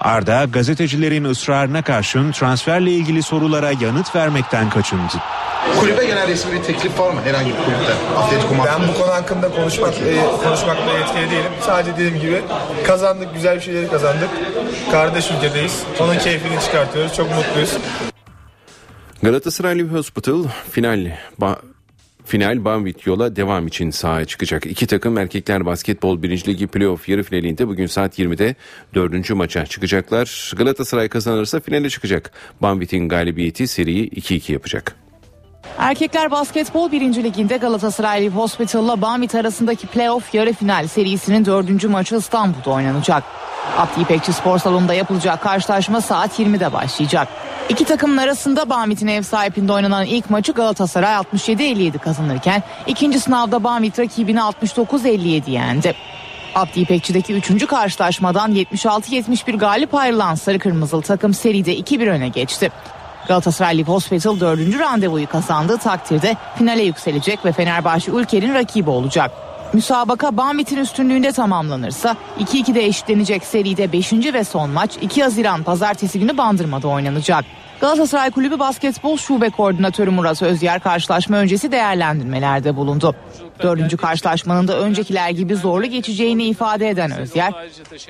Arda gazetecilerin ısrarına karşın transferle ilgili sorulara yanıt vermekten kaçındı. Kulübe genel resmi bir teklif var mı herhangi bir kulüpten? Atletico Madrid. Ben bu konu hakkında konuşmak e, konuşmakla yetkili değilim. Sadece dediğim gibi kazandık, güzel bir şeyleri kazandık. Kardeş ülkedeyiz. Onun keyfini çıkartıyoruz. Çok mutluyuz. Galatasaray Hospital final Final Banvit yola devam için sahaya çıkacak. İki takım erkekler basketbol 1. Ligi playoff yarı finalinde bugün saat 20'de dördüncü maça çıkacaklar. Galatasaray kazanırsa finale çıkacak. Banvit'in galibiyeti seriyi 2-2 yapacak. Erkekler Basketbol 1. Liginde Galatasaray Hospital'la Banvit arasındaki playoff yarı final serisinin dördüncü maçı İstanbul'da oynanacak. Abdi İpekçi Spor Salonu'nda yapılacak karşılaşma saat 20'de başlayacak. İki takımın arasında Bamit'in ev sahipliğinde oynanan ilk maçı Galatasaray 67-57 kazanırken ikinci sınavda Bamit rakibini 69-57 yendi. Abdi İpekçi'deki 3. karşılaşmadan 76-71 galip ayrılan Sarı Kırmızılı takım seride 2-1 öne geçti. Galatasaray Live Hospital 4. randevuyu kazandığı takdirde finale yükselecek ve Fenerbahçe ülkenin rakibi olacak. Müsabaka Bamit'in üstünlüğünde tamamlanırsa 2-2'de eşitlenecek seride 5. ve son maç 2 Haziran pazartesi günü Bandırma'da oynanacak. Galatasaray Kulübü Basketbol Şube Koordinatörü Murat Özyer karşılaşma öncesi değerlendirmelerde bulundu. Dördüncü karşılaşmanın da öncekiler gibi zorlu geçeceğini ifade eden Özyer,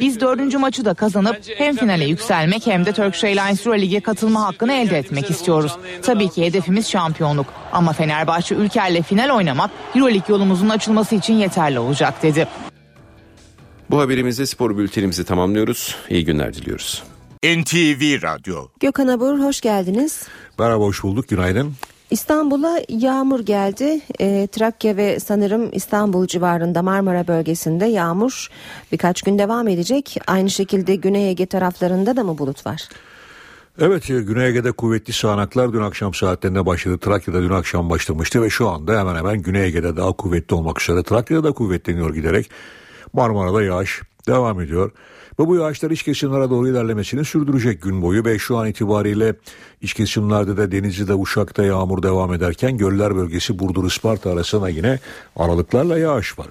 biz dördüncü maçı da kazanıp hem finale yükselmek hem de Turkish Airlines Euro Lig'e katılma hakkını elde etmek istiyoruz. Tabii ki hedefimiz şampiyonluk ama Fenerbahçe Ülker'le final oynamak Euro Lig yolumuzun açılması için yeterli olacak dedi. Bu haberimizde spor bültenimizi tamamlıyoruz. İyi günler diliyoruz. NTV Radyo Gökhan Abur hoş geldiniz. Merhaba hoş bulduk günaydın. İstanbul'a yağmur geldi. E, Trakya ve sanırım İstanbul civarında Marmara bölgesinde yağmur birkaç gün devam edecek. Aynı şekilde Güney Ege taraflarında da mı bulut var? Evet Güney Ege'de kuvvetli sağanaklar dün akşam saatlerinde başladı. Trakya'da dün akşam başlamıştı ve şu anda hemen hemen Güney Ege'de daha kuvvetli olmak üzere. Trakya'da da kuvvetleniyor giderek. Marmara'da yağış devam ediyor. Ve bu yağışlar iç kesimlere doğru ilerlemesini sürdürecek gün boyu ve şu an itibariyle iç kesimlerde de Denizli'de Uşak'ta yağmur devam ederken göller bölgesi Burdur Isparta arasına yine aralıklarla yağış var.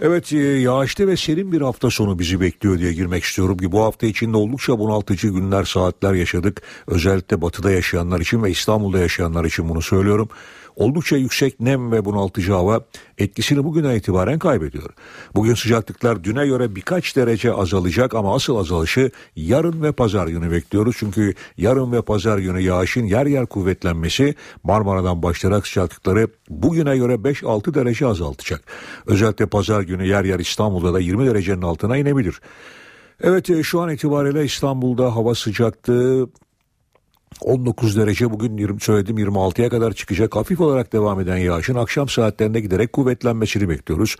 Evet e, yağışlı ve serin bir hafta sonu bizi bekliyor diye girmek istiyorum ki bu hafta içinde oldukça bunaltıcı günler saatler yaşadık. Özellikle batıda yaşayanlar için ve İstanbul'da yaşayanlar için bunu söylüyorum. Oldukça yüksek nem ve bunaltıcı hava etkisini bugüne itibaren kaybediyor. Bugün sıcaklıklar düne göre birkaç derece azalacak ama asıl azalışı yarın ve pazar günü bekliyoruz. Çünkü yarın ve pazar günü yağışın yer yer kuvvetlenmesi Marmara'dan başlayarak sıcaklıkları bugüne göre 5-6 derece azaltacak. Özellikle pazar günü yer yer İstanbul'da da 20 derecenin altına inebilir. Evet e, şu an itibariyle İstanbul'da hava sıcaklığı 19 derece bugün 20, söyledim 26'ya kadar çıkacak hafif olarak devam eden yağışın akşam saatlerinde giderek kuvvetlenmesini bekliyoruz.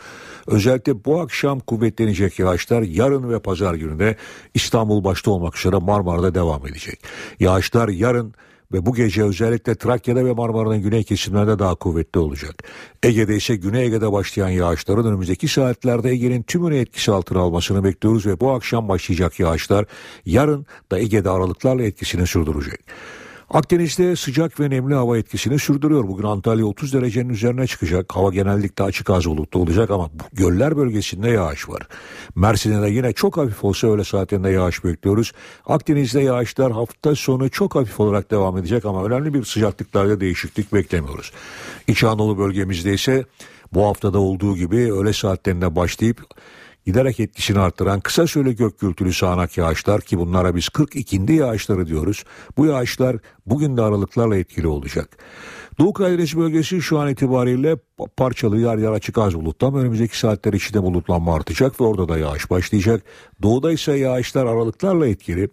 Özellikle bu akşam kuvvetlenecek yağışlar yarın ve pazar günü İstanbul başta olmak üzere Marmara'da devam edecek. Yağışlar yarın ve bu gece özellikle Trakya'da ve Marmara'nın güney kesimlerinde daha kuvvetli olacak. Ege'de ise Güney Ege'de başlayan yağışların önümüzdeki saatlerde Ege'nin tümünü etkisi altına almasını bekliyoruz ve bu akşam başlayacak yağışlar yarın da Ege'de aralıklarla etkisini sürdürecek. Akdeniz'de sıcak ve nemli hava etkisini sürdürüyor. Bugün Antalya 30 derecenin üzerine çıkacak. Hava genellikle açık az bulutlu olacak ama göller bölgesinde yağış var. Mersin'de de yine çok hafif olsa öğle saatinde yağış bekliyoruz. Akdeniz'de yağışlar hafta sonu çok hafif olarak devam edecek ama önemli bir sıcaklıklarda değişiklik beklemiyoruz. İç Anadolu bölgemizde ise bu haftada olduğu gibi öğle saatlerinde başlayıp giderek etkisini arttıran kısa süreli gök gürültülü sağanak yağışlar ki bunlara biz 42'inde yağışları diyoruz. Bu yağışlar bugün de aralıklarla etkili olacak. Doğu Karadeniz bölgesi şu an itibariyle parçalı yer yer açık az bulutlu ama önümüzdeki saatler içinde bulutlanma artacak ve orada da yağış başlayacak. Doğuda ise yağışlar aralıklarla etkili.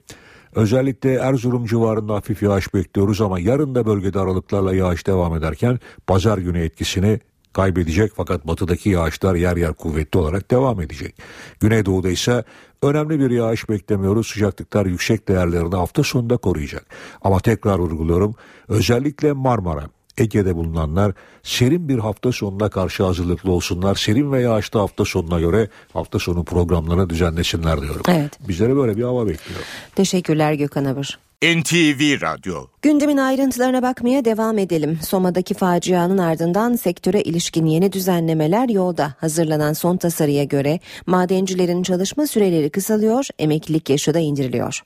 Özellikle Erzurum civarında hafif yağış bekliyoruz ama yarın da bölgede aralıklarla yağış devam ederken pazar günü etkisini kaybedecek fakat batıdaki yağışlar yer yer kuvvetli olarak devam edecek. Güneydoğu'da ise önemli bir yağış beklemiyoruz. Sıcaklıklar yüksek değerlerini hafta sonunda koruyacak. Ama tekrar vurguluyorum özellikle Marmara, Ege'de bulunanlar serin bir hafta sonuna karşı hazırlıklı olsunlar. Serin ve yağışlı hafta sonuna göre hafta sonu programlarını düzenlesinler diyorum. Evet. Bizlere böyle bir hava bekliyor. Teşekkürler Gökhan Abur. NTV Radyo Gündemin ayrıntılarına bakmaya devam edelim. Soma'daki facianın ardından sektöre ilişkin yeni düzenlemeler yolda. Hazırlanan son tasarıya göre madencilerin çalışma süreleri kısalıyor, emeklilik yaşı da indiriliyor.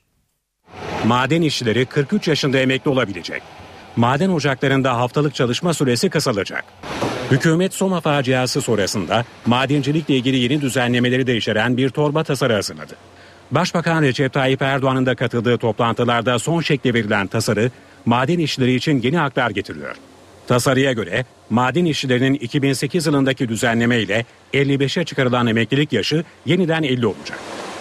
Maden işçileri 43 yaşında emekli olabilecek. Maden ocaklarında haftalık çalışma süresi kısalacak. Hükümet Soma faciası sonrasında madencilikle ilgili yeni düzenlemeleri de içeren bir torba tasarı hazırladı. Başbakan Recep Tayyip Erdoğan'ın da katıldığı toplantılarda son şekli verilen tasarı maden işçileri için yeni haklar getiriyor. Tasarıya göre maden işçilerinin 2008 yılındaki düzenleme ile 55'e çıkarılan emeklilik yaşı yeniden 50 olacak.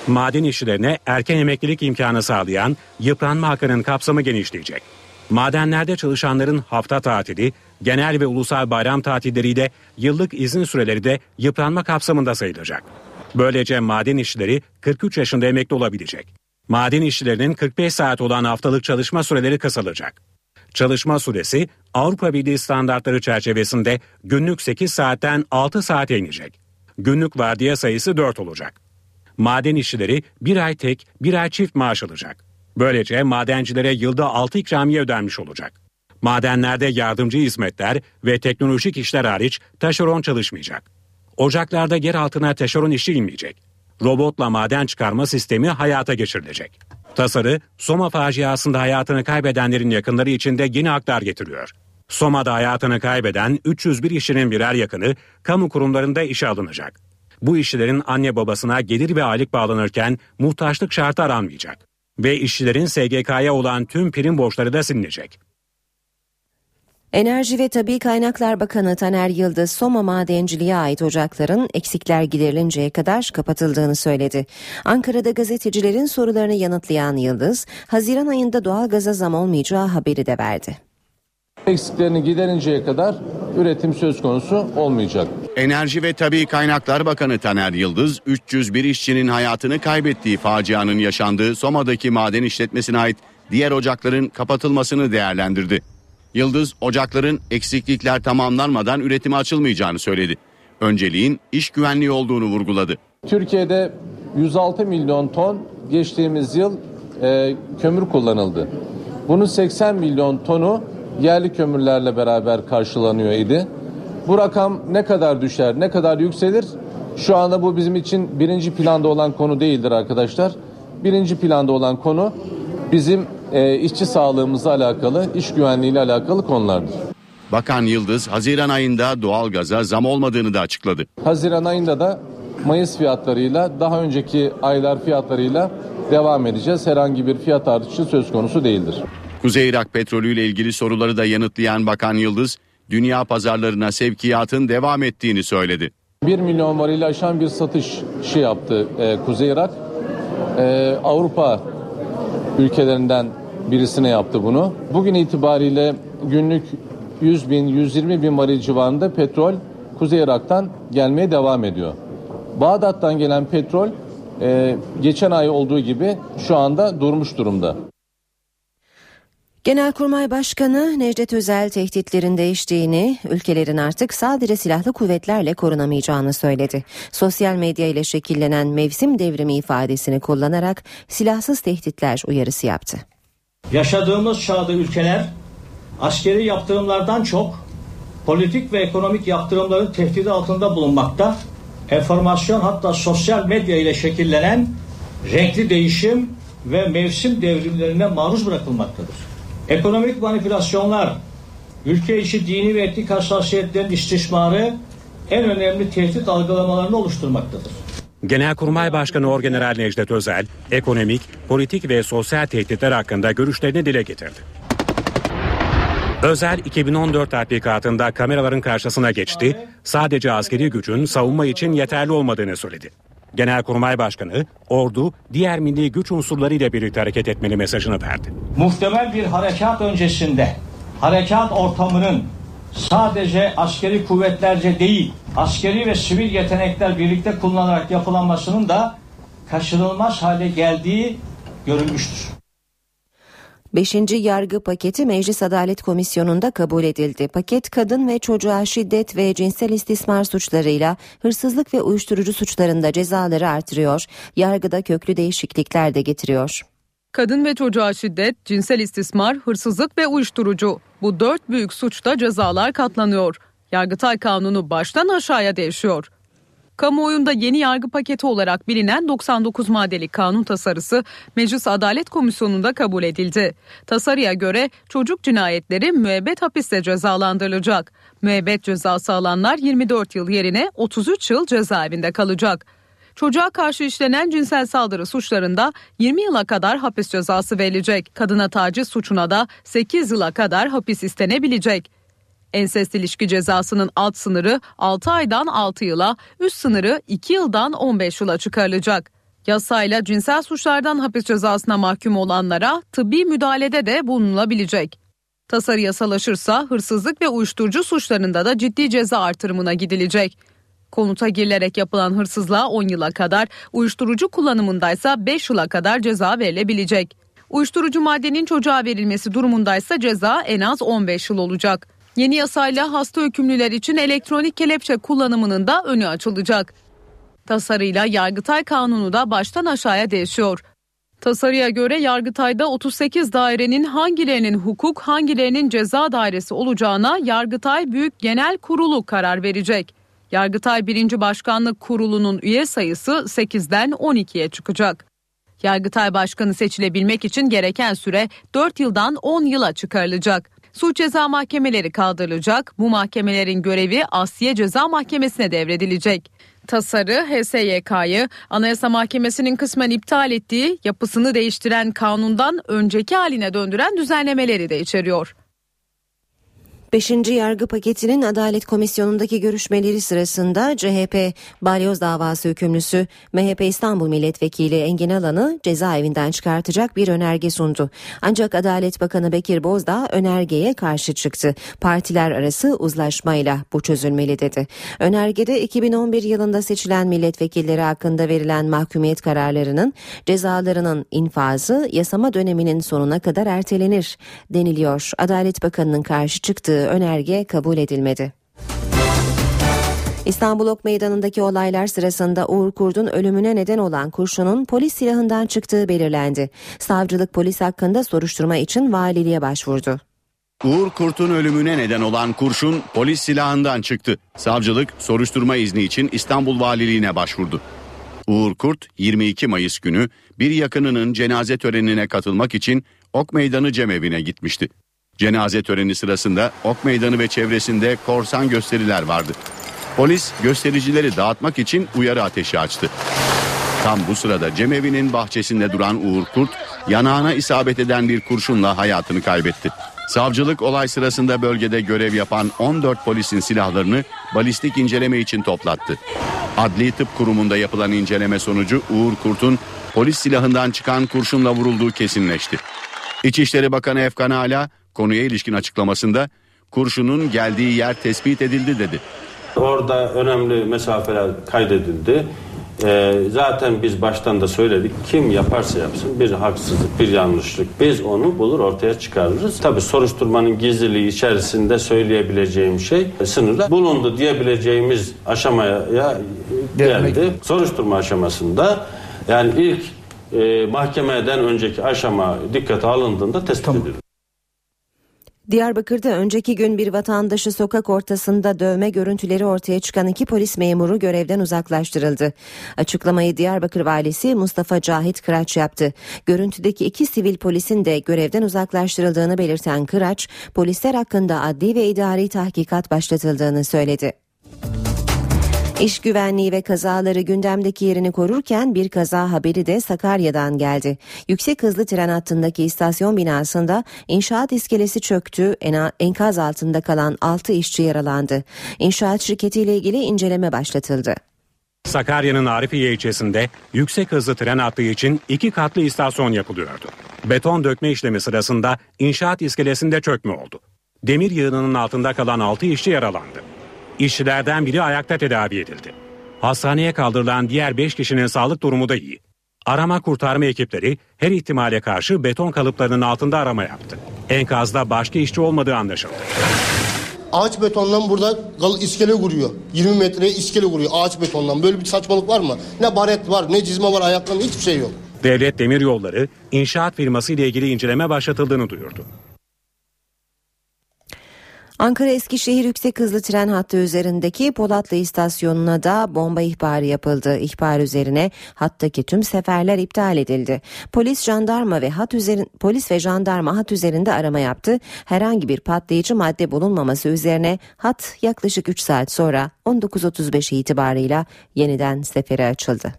Maden işçilerine erken emeklilik imkanı sağlayan yıpranma hakkının kapsamı genişleyecek. Madenlerde çalışanların hafta tatili, genel ve ulusal bayram tatilleriyle yıllık izin süreleri de yıpranma kapsamında sayılacak. Böylece maden işçileri 43 yaşında emekli olabilecek. Maden işçilerinin 45 saat olan haftalık çalışma süreleri kısalacak. Çalışma süresi Avrupa Birliği standartları çerçevesinde günlük 8 saatten 6 saate inecek. Günlük vardiya sayısı 4 olacak. Maden işçileri bir ay tek, bir ay çift maaş alacak. Böylece madencilere yılda 6 ikramiye ödenmiş olacak. Madenlerde yardımcı hizmetler ve teknolojik işler hariç taşeron çalışmayacak. Ocaklarda yer altına taşeron işçi inmeyecek. Robotla maden çıkarma sistemi hayata geçirilecek. Tasarı, Soma faciasında hayatını kaybedenlerin yakınları için de yeni haklar getiriyor. Soma'da hayatını kaybeden 301 işçinin birer yakını kamu kurumlarında işe alınacak. Bu işçilerin anne babasına gelir ve aylık bağlanırken muhtaçlık şartı aranmayacak. Ve işçilerin SGK'ya olan tüm prim borçları da silinecek. Enerji ve Tabi Kaynaklar Bakanı Taner Yıldız, Soma madenciliğe ait ocakların eksikler giderilinceye kadar kapatıldığını söyledi. Ankara'da gazetecilerin sorularını yanıtlayan Yıldız, Haziran ayında doğalgaza zam olmayacağı haberi de verdi. Eksiklerini giderinceye kadar üretim söz konusu olmayacak. Enerji ve Tabi Kaynaklar Bakanı Taner Yıldız, 301 işçinin hayatını kaybettiği facianın yaşandığı Soma'daki maden işletmesine ait diğer ocakların kapatılmasını değerlendirdi. Yıldız, ocakların eksiklikler tamamlanmadan üretime açılmayacağını söyledi. Önceliğin iş güvenliği olduğunu vurguladı. Türkiye'de 106 milyon ton geçtiğimiz yıl e, kömür kullanıldı. Bunun 80 milyon tonu yerli kömürlerle beraber karşılanıyor idi. Bu rakam ne kadar düşer, ne kadar yükselir? Şu anda bu bizim için birinci planda olan konu değildir arkadaşlar. Birinci planda olan konu bizim e, işçi sağlığımızla alakalı, iş güvenliğiyle alakalı konulardır. Bakan Yıldız, Haziran ayında doğalgaza zam olmadığını da açıkladı. Haziran ayında da Mayıs fiyatlarıyla, daha önceki aylar fiyatlarıyla devam edeceğiz. Herhangi bir fiyat artışı söz konusu değildir. Kuzey Irak petrolü ile ilgili soruları da yanıtlayan Bakan Yıldız, dünya pazarlarına sevkiyatın devam ettiğini söyledi. 1 milyon varil aşan bir satış şey yaptı e, Kuzey Irak. E, Avrupa ülkelerinden birisine yaptı bunu. Bugün itibariyle günlük 100 bin, 120 bin varil civarında petrol Kuzey Irak'tan gelmeye devam ediyor. Bağdat'tan gelen petrol e, geçen ay olduğu gibi şu anda durmuş durumda. Genelkurmay Başkanı Necdet Özel tehditlerin değiştiğini, ülkelerin artık sadece silahlı kuvvetlerle korunamayacağını söyledi. Sosyal medya ile şekillenen mevsim devrimi ifadesini kullanarak silahsız tehditler uyarısı yaptı. Yaşadığımız çağda ülkeler askeri yaptırımlardan çok politik ve ekonomik yaptırımların tehdidi altında bulunmakta. Enformasyon hatta sosyal medya ile şekillenen renkli değişim ve mevsim devrimlerine maruz bırakılmaktadır. Ekonomik manipülasyonlar, ülke içi dini ve etnik hassasiyetlerin istismarı en önemli tehdit algılamalarını oluşturmaktadır. Genelkurmay Başkanı Orgeneral Necdet Özel, ekonomik, politik ve sosyal tehditler hakkında görüşlerini dile getirdi. Özel 2014 tatbikatında kameraların karşısına geçti, sadece askeri gücün savunma için yeterli olmadığını söyledi. Genelkurmay Başkanı, ordu diğer milli güç unsurlarıyla birlikte hareket etmeli mesajını verdi. Muhtemel bir harekat öncesinde harekat ortamının sadece askeri kuvvetlerce değil, askeri ve sivil yetenekler birlikte kullanılarak yapılanmasının da kaçınılmaz hale geldiği görülmüştür. Beşinci yargı paketi Meclis Adalet Komisyonu'nda kabul edildi. Paket kadın ve çocuğa şiddet ve cinsel istismar suçlarıyla hırsızlık ve uyuşturucu suçlarında cezaları artırıyor. Yargıda köklü değişiklikler de getiriyor. Kadın ve çocuğa şiddet, cinsel istismar, hırsızlık ve uyuşturucu. Bu dört büyük suçta cezalar katlanıyor. Yargıtay Kanunu baştan aşağıya değişiyor. Kamuoyunda yeni yargı paketi olarak bilinen 99 maddelik kanun tasarısı Meclis Adalet Komisyonu'nda kabul edildi. Tasarıya göre çocuk cinayetleri müebbet hapiste cezalandırılacak. Müebbet cezası alanlar 24 yıl yerine 33 yıl cezaevinde kalacak. Çocuğa karşı işlenen cinsel saldırı suçlarında 20 yıla kadar hapis cezası verilecek. Kadına taciz suçuna da 8 yıla kadar hapis istenebilecek. Ensest ilişki cezasının alt sınırı 6 aydan 6 yıla, üst sınırı 2 yıldan 15 yıla çıkarılacak. Yasayla cinsel suçlardan hapis cezasına mahkum olanlara tıbbi müdahalede de bulunulabilecek. Tasarı yasalaşırsa hırsızlık ve uyuşturucu suçlarında da ciddi ceza artırımına gidilecek. Konuta girilerek yapılan hırsızlığa 10 yıla kadar, uyuşturucu kullanımındaysa 5 yıla kadar ceza verilebilecek. Uyuşturucu maddenin çocuğa verilmesi durumundaysa ceza en az 15 yıl olacak. Yeni yasayla hasta hükümlüler için elektronik kelepçe kullanımının da önü açılacak. Tasarıyla Yargıtay Kanunu da baştan aşağıya değişiyor. Tasarıya göre Yargıtay'da 38 dairenin hangilerinin hukuk, hangilerinin ceza dairesi olacağına Yargıtay Büyük Genel Kurulu karar verecek. Yargıtay 1. Başkanlık Kurulu'nun üye sayısı 8'den 12'ye çıkacak. Yargıtay Başkanı seçilebilmek için gereken süre 4 yıldan 10 yıla çıkarılacak. Suç ceza mahkemeleri kaldırılacak. Bu mahkemelerin görevi Asya Ceza Mahkemesi'ne devredilecek. Tasarı HSYK'yı Anayasa Mahkemesi'nin kısmen iptal ettiği yapısını değiştiren kanundan önceki haline döndüren düzenlemeleri de içeriyor. Beşinci yargı paketinin Adalet Komisyonu'ndaki görüşmeleri sırasında CHP balyoz davası hükümlüsü MHP İstanbul Milletvekili Engin Alan'ı cezaevinden çıkartacak bir önerge sundu. Ancak Adalet Bakanı Bekir Bozdağ önergeye karşı çıktı. Partiler arası uzlaşmayla bu çözülmeli dedi. Önergede 2011 yılında seçilen milletvekilleri hakkında verilen mahkumiyet kararlarının cezalarının infazı yasama döneminin sonuna kadar ertelenir deniliyor. Adalet Bakanı'nın karşı çıktığı önerge kabul edilmedi. İstanbul Ok Meydanı'ndaki olaylar sırasında Uğur Kurt'un ölümüne neden olan kurşunun polis silahından çıktığı belirlendi. Savcılık polis hakkında soruşturma için valiliğe başvurdu. Uğur Kurt'un ölümüne neden olan kurşun polis silahından çıktı. Savcılık soruşturma izni için İstanbul Valiliğine başvurdu. Uğur Kurt 22 Mayıs günü bir yakınının cenaze törenine katılmak için Ok Meydanı Cemevi'ne gitmişti. Cenaze töreni sırasında Ok Meydanı ve çevresinde korsan gösteriler vardı. Polis göstericileri dağıtmak için uyarı ateşi açtı. Tam bu sırada cemevinin bahçesinde duran Uğur Kurt yanağına isabet eden bir kurşunla hayatını kaybetti. Savcılık olay sırasında bölgede görev yapan 14 polisin silahlarını balistik inceleme için toplattı. Adli Tıp Kurumu'nda yapılan inceleme sonucu Uğur Kurt'un polis silahından çıkan kurşunla vurulduğu kesinleşti. İçişleri Bakanı Efkan Ala konuya ilişkin açıklamasında kurşunun geldiği yer tespit edildi dedi. Orada önemli mesafeler kaydedildi. Ee, zaten biz baştan da söyledik. Kim yaparsa yapsın bir haksızlık, bir yanlışlık. Biz onu bulur ortaya çıkarırız. Tabi soruşturmanın gizliliği içerisinde söyleyebileceğim şey sınırda bulundu diyebileceğimiz aşamaya geldi. Soruşturma aşamasında yani ilk e, mahkemeden önceki aşama dikkate alındığında tespit tamam. edildi. Diyarbakır'da önceki gün bir vatandaşı sokak ortasında dövme görüntüleri ortaya çıkan iki polis memuru görevden uzaklaştırıldı. Açıklamayı Diyarbakır valisi Mustafa Cahit Kıraç yaptı. Görüntüdeki iki sivil polisin de görevden uzaklaştırıldığını belirten Kıraç, polisler hakkında adli ve idari tahkikat başlatıldığını söyledi. İş güvenliği ve kazaları gündemdeki yerini korurken bir kaza haberi de Sakarya'dan geldi. Yüksek hızlı tren hattındaki istasyon binasında inşaat iskelesi çöktü, enkaz altında kalan 6 işçi yaralandı. İnşaat şirketiyle ilgili inceleme başlatıldı. Sakarya'nın Arifiye ilçesinde yüksek hızlı tren hattı için iki katlı istasyon yapılıyordu. Beton dökme işlemi sırasında inşaat iskelesinde çökme oldu. Demir yığınının altında kalan 6 işçi yaralandı. İşçilerden biri ayakta tedavi edildi. Hastaneye kaldırılan diğer 5 kişinin sağlık durumu da iyi. Arama kurtarma ekipleri her ihtimale karşı beton kalıplarının altında arama yaptı. Enkazda başka işçi olmadığı anlaşıldı. Ağaç betondan burada iskele kuruyor. 20 metre iskele kuruyor ağaç betondan. Böyle bir saçmalık var mı? Ne baret var ne cizme var ayaklarında hiçbir şey yok. Devlet Demir Yolları inşaat firması ile ilgili inceleme başlatıldığını duyurdu. Ankara Eskişehir yüksek hızlı tren hattı üzerindeki Polatlı istasyonuna da bomba ihbarı yapıldı. İhbar üzerine hattaki tüm seferler iptal edildi. Polis, jandarma ve hat üzerin polis ve jandarma hat üzerinde arama yaptı. Herhangi bir patlayıcı madde bulunmaması üzerine hat yaklaşık 3 saat sonra 19.35 itibarıyla yeniden sefere açıldı.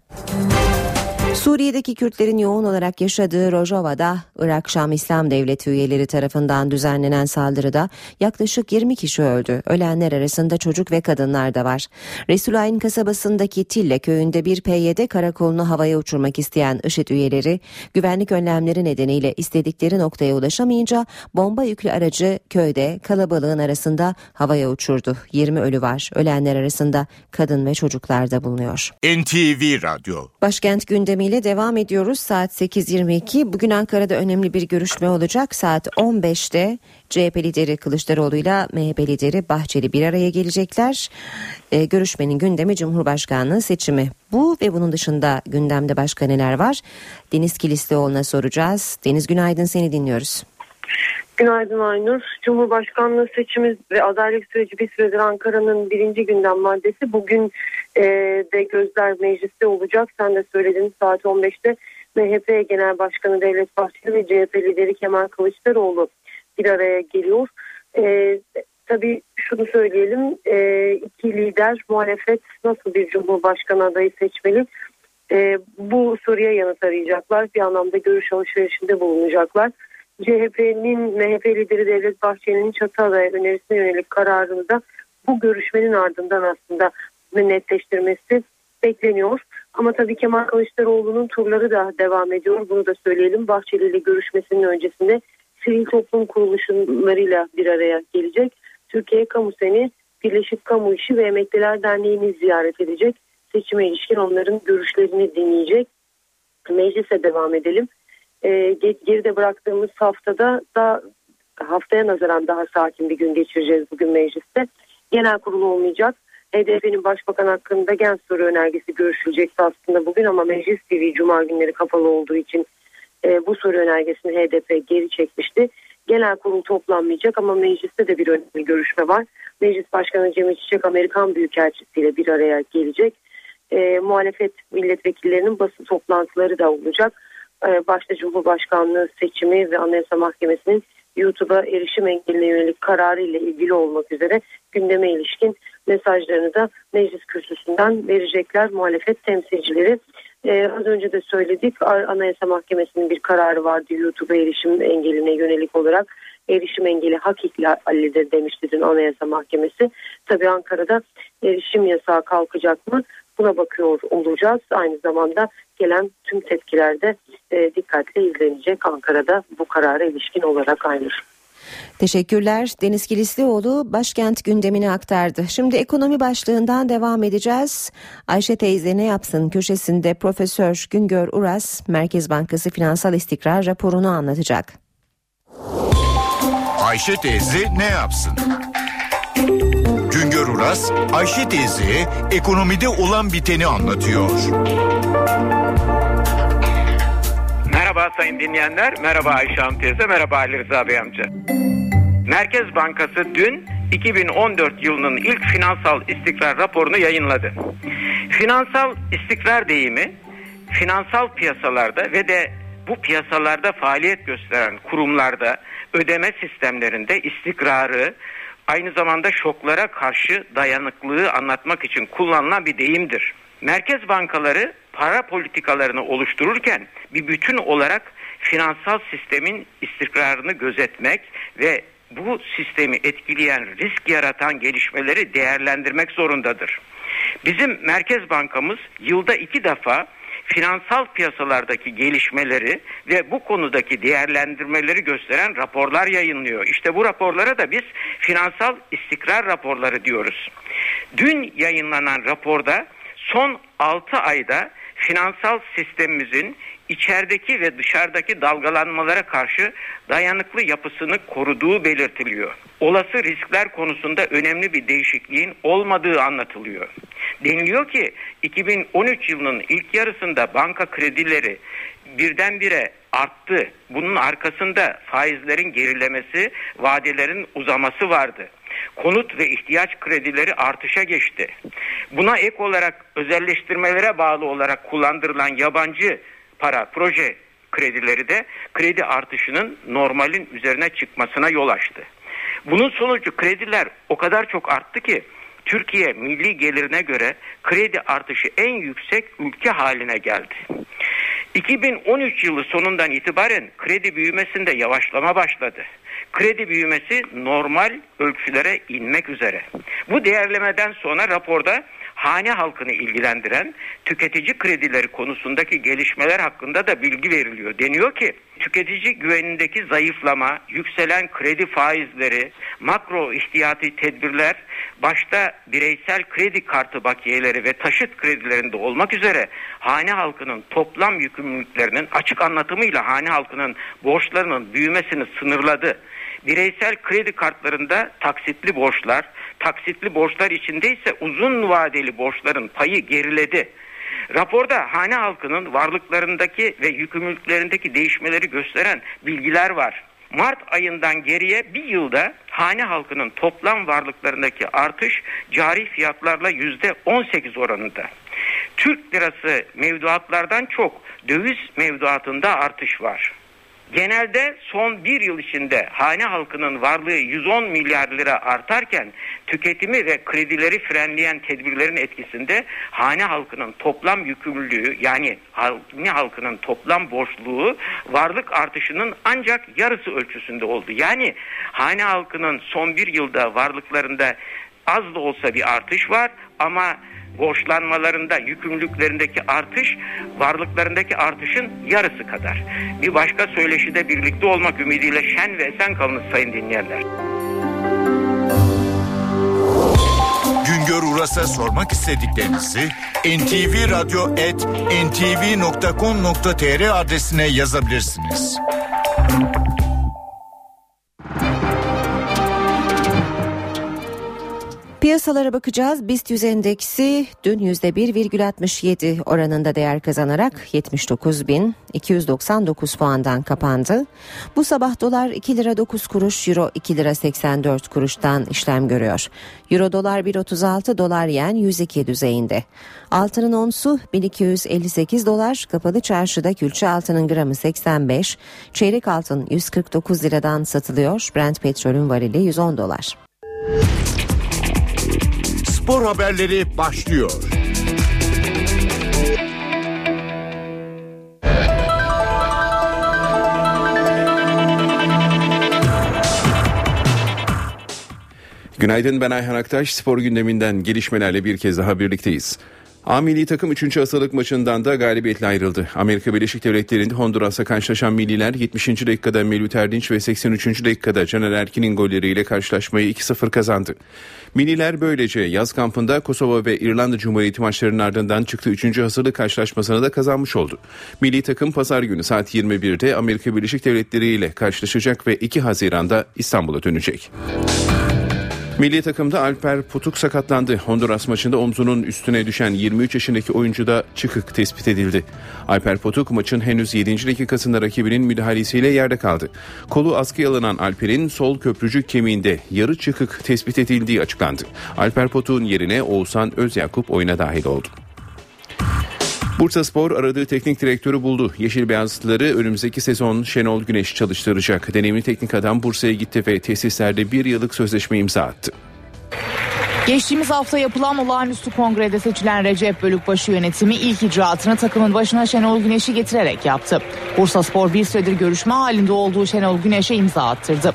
Suriye'deki Kürtlerin yoğun olarak yaşadığı Rojava'da Irak Şam İslam Devleti üyeleri tarafından düzenlenen saldırıda yaklaşık 20 kişi öldü. Ölenler arasında çocuk ve kadınlar da var. Resulayn kasabasındaki Tille köyünde bir PYD karakolunu havaya uçurmak isteyen IŞİD üyeleri güvenlik önlemleri nedeniyle istedikleri noktaya ulaşamayınca bomba yüklü aracı köyde kalabalığın arasında havaya uçurdu. 20 ölü var. Ölenler arasında kadın ve çocuklar da bulunuyor. NTV Radyo Başkent gündemiyle devam ediyoruz. Saat 8.22. Bugün Ankara'da önemli bir görüşme olacak. Saat 15'te CHP lideri Kılıçdaroğlu ile MHP lideri Bahçeli bir araya gelecekler. Ee, görüşmenin gündemi Cumhurbaşkanlığı seçimi. Bu ve bunun dışında gündemde başka neler var? Deniz Kilislioğlu'na soracağız. Deniz günaydın seni dinliyoruz. Günaydın Aynur. Cumhurbaşkanlığı seçimi ve adaylık süreci bir süredir Ankara'nın birinci gündem maddesi. Bugün e, de gözler mecliste olacak. Sen de söyledin saat 15'te MHP Genel Başkanı Devlet Bahçeli ve CHP lideri Kemal Kılıçdaroğlu bir araya geliyor. E, tabii şunu söyleyelim. E, iki lider muhalefet nasıl bir cumhurbaşkanı adayı seçmeli? E, bu soruya yanıt arayacaklar. Bir anlamda görüş alışverişinde bulunacaklar. CHP'nin MHP lideri Devlet Bahçeli'nin çatı adayı önerisine yönelik kararını da bu görüşmenin ardından aslında netleştirmesi bekleniyor. Ama tabii Kemal Kılıçdaroğlu'nun turları da devam ediyor. Bunu da söyleyelim. Bahçeli ile görüşmesinin öncesinde sivil toplum kuruluşlarıyla bir araya gelecek. Türkiye Kamu Seni, Birleşik Kamu İşi ve Emekliler Derneği'ni ziyaret edecek. Seçime ilişkin onların görüşlerini dinleyecek. Meclise devam edelim. Ee, geride bıraktığımız haftada da haftaya nazaran daha sakin bir gün geçireceğiz bugün mecliste. Genel kurul olmayacak. HDP'nin başbakan hakkında gen soru önergesi görüşülecekti aslında bugün ama Meclis TV Cuma günleri kapalı olduğu için e, bu soru önergesini HDP geri çekmişti. Genel kurul toplanmayacak ama mecliste de bir önemli görüşme var. Meclis Başkanı Cemil Çiçek Amerikan Büyükelçisi ile bir araya gelecek. E, muhalefet milletvekillerinin basın toplantıları da olacak. E, başta Cumhurbaşkanlığı seçimi ve Anayasa Mahkemesi'nin YouTube'a erişim engeline yönelik kararı ile ilgili olmak üzere gündeme ilişkin mesajlarını da meclis kürsüsünden verecekler muhalefet temsilcileri. Ee, az önce de söyledik Anayasa Mahkemesi'nin bir kararı vardı YouTube'a erişim engeline yönelik olarak erişim engeli hak ihlalidir demişti dün Anayasa Mahkemesi. Tabii Ankara'da erişim yasağı kalkacak mı buna bakıyor olacağız. Aynı zamanda gelen tüm tepkilerde e, dikkatle izlenecek Ankara'da bu karara ilişkin olarak aynı. Teşekkürler. Deniz Kilislioğlu başkent gündemini aktardı. Şimdi ekonomi başlığından devam edeceğiz. Ayşe teyze ne yapsın köşesinde Profesör Güngör Uras Merkez Bankası Finansal İstikrar raporunu anlatacak. Ayşe teyze ne yapsın? Uras, Ayşe teyze ekonomide olan biteni anlatıyor. Merhaba sayın dinleyenler, merhaba Ayşe Hanım teyze, merhaba Ali Rıza Bey amca. Merkez Bankası dün 2014 yılının ilk finansal istikrar raporunu yayınladı. Finansal istikrar deyimi finansal piyasalarda ve de bu piyasalarda faaliyet gösteren kurumlarda ödeme sistemlerinde istikrarı aynı zamanda şoklara karşı dayanıklılığı anlatmak için kullanılan bir deyimdir. Merkez bankaları para politikalarını oluştururken bir bütün olarak finansal sistemin istikrarını gözetmek ve bu sistemi etkileyen risk yaratan gelişmeleri değerlendirmek zorundadır. Bizim Merkez Bankamız yılda iki defa finansal piyasalardaki gelişmeleri ve bu konudaki değerlendirmeleri gösteren raporlar yayınlıyor. İşte bu raporlara da biz finansal istikrar raporları diyoruz. Dün yayınlanan raporda son 6 ayda finansal sistemimizin içerideki ve dışarıdaki dalgalanmalara karşı dayanıklı yapısını koruduğu belirtiliyor. Olası riskler konusunda önemli bir değişikliğin olmadığı anlatılıyor. Deniliyor ki 2013 yılının ilk yarısında banka kredileri birdenbire arttı. Bunun arkasında faizlerin gerilemesi, vadelerin uzaması vardı. Konut ve ihtiyaç kredileri artışa geçti. Buna ek olarak özelleştirmelere bağlı olarak kullandırılan yabancı para, proje kredileri de kredi artışının normalin üzerine çıkmasına yol açtı. Bunun sonucu krediler o kadar çok arttı ki Türkiye milli gelirine göre kredi artışı en yüksek ülke haline geldi. 2013 yılı sonundan itibaren kredi büyümesinde yavaşlama başladı. Kredi büyümesi normal ölçülere inmek üzere. Bu değerlemeden sonra raporda hane halkını ilgilendiren tüketici kredileri konusundaki gelişmeler hakkında da bilgi veriliyor. Deniyor ki tüketici güvenindeki zayıflama, yükselen kredi faizleri, makro ihtiyati tedbirler başta bireysel kredi kartı bakiyeleri ve taşıt kredilerinde olmak üzere hane halkının toplam yükümlülüklerinin açık anlatımıyla hane halkının borçlarının büyümesini sınırladı bireysel kredi kartlarında taksitli borçlar, taksitli borçlar içinde ise uzun vadeli borçların payı geriledi. Raporda hane halkının varlıklarındaki ve yükümlülüklerindeki değişmeleri gösteren bilgiler var. Mart ayından geriye bir yılda hane halkının toplam varlıklarındaki artış cari fiyatlarla yüzde 18 oranında. Türk lirası mevduatlardan çok döviz mevduatında artış var. Genelde son bir yıl içinde hane halkının varlığı 110 milyar lira artarken tüketimi ve kredileri frenleyen tedbirlerin etkisinde hane halkının toplam yükümlülüğü yani hane halkının toplam borçluğu varlık artışının ancak yarısı ölçüsünde oldu. Yani hane halkının son bir yılda varlıklarında az da olsa bir artış var ama borçlanmalarında, yükümlülüklerindeki artış varlıklarındaki artışın yarısı kadar. Bir başka söyleşide birlikte olmak ümidiyle şen ve esen kalınız sayın dinleyenler. Güngör Uras'a sormak istediklerinizi ntvradio.ntv.com.tr adresine yazabilirsiniz. Piyasalara bakacağız. BIST 100 endeksi dün %1,67 oranında değer kazanarak 79.299 puandan kapandı. Bu sabah dolar 2 lira 9 kuruş, euro 2 lira 84 kuruştan işlem görüyor. Euro dolar 1.36, dolar yen 102 düzeyinde. Altının onsu 1258 dolar, kapalı çarşıda külçe altının gramı 85, çeyrek altın 149 liradan satılıyor. Brent petrolün varili 110 dolar. Spor haberleri başlıyor. Günaydın ben Ayhan Aktaş. Spor gündeminden gelişmelerle bir kez daha birlikteyiz. A milli takım 3. asılık maçından da galibiyetle ayrıldı. Amerika Birleşik Devletleri'nde Honduras'a karşılaşan milliler 70. dakikada Melih Erdinç ve 83. dakikada Caner Erkin'in golleriyle karşılaşmayı 2-0 kazandı. Milliler böylece yaz kampında Kosova ve İrlanda Cumhuriyeti maçlarının ardından çıktığı 3. hazırlık karşılaşmasını da kazanmış oldu. Milli takım pazar günü saat 21'de Amerika Birleşik Devletleri ile karşılaşacak ve 2 Haziran'da İstanbul'a dönecek. Milli takımda Alper Putuk sakatlandı. Honduras maçında omzunun üstüne düşen 23 yaşındaki oyuncuda çıkık tespit edildi. Alper Putuk maçın henüz 7. dakikasında rakibinin müdahalesiyle yerde kaldı. Kolu askıya alınan Alper'in sol köprücük kemiğinde yarı çıkık tespit edildiği açıklandı. Alper Putuk'un yerine Oğuzhan Özyakup oyuna dahil oldu. Bursa Spor aradığı teknik direktörü buldu. Yeşil Beyazlıları önümüzdeki sezon Şenol Güneş çalıştıracak. Deneyimli teknik adam Bursa'ya gitti ve tesislerde bir yıllık sözleşme imza attı. Geçtiğimiz hafta yapılan olağanüstü kongrede seçilen Recep Bölükbaşı yönetimi ilk icraatını takımın başına Şenol Güneş'i getirerek yaptı. Bursa Spor bir süredir görüşme halinde olduğu Şenol Güneş'e imza attırdı.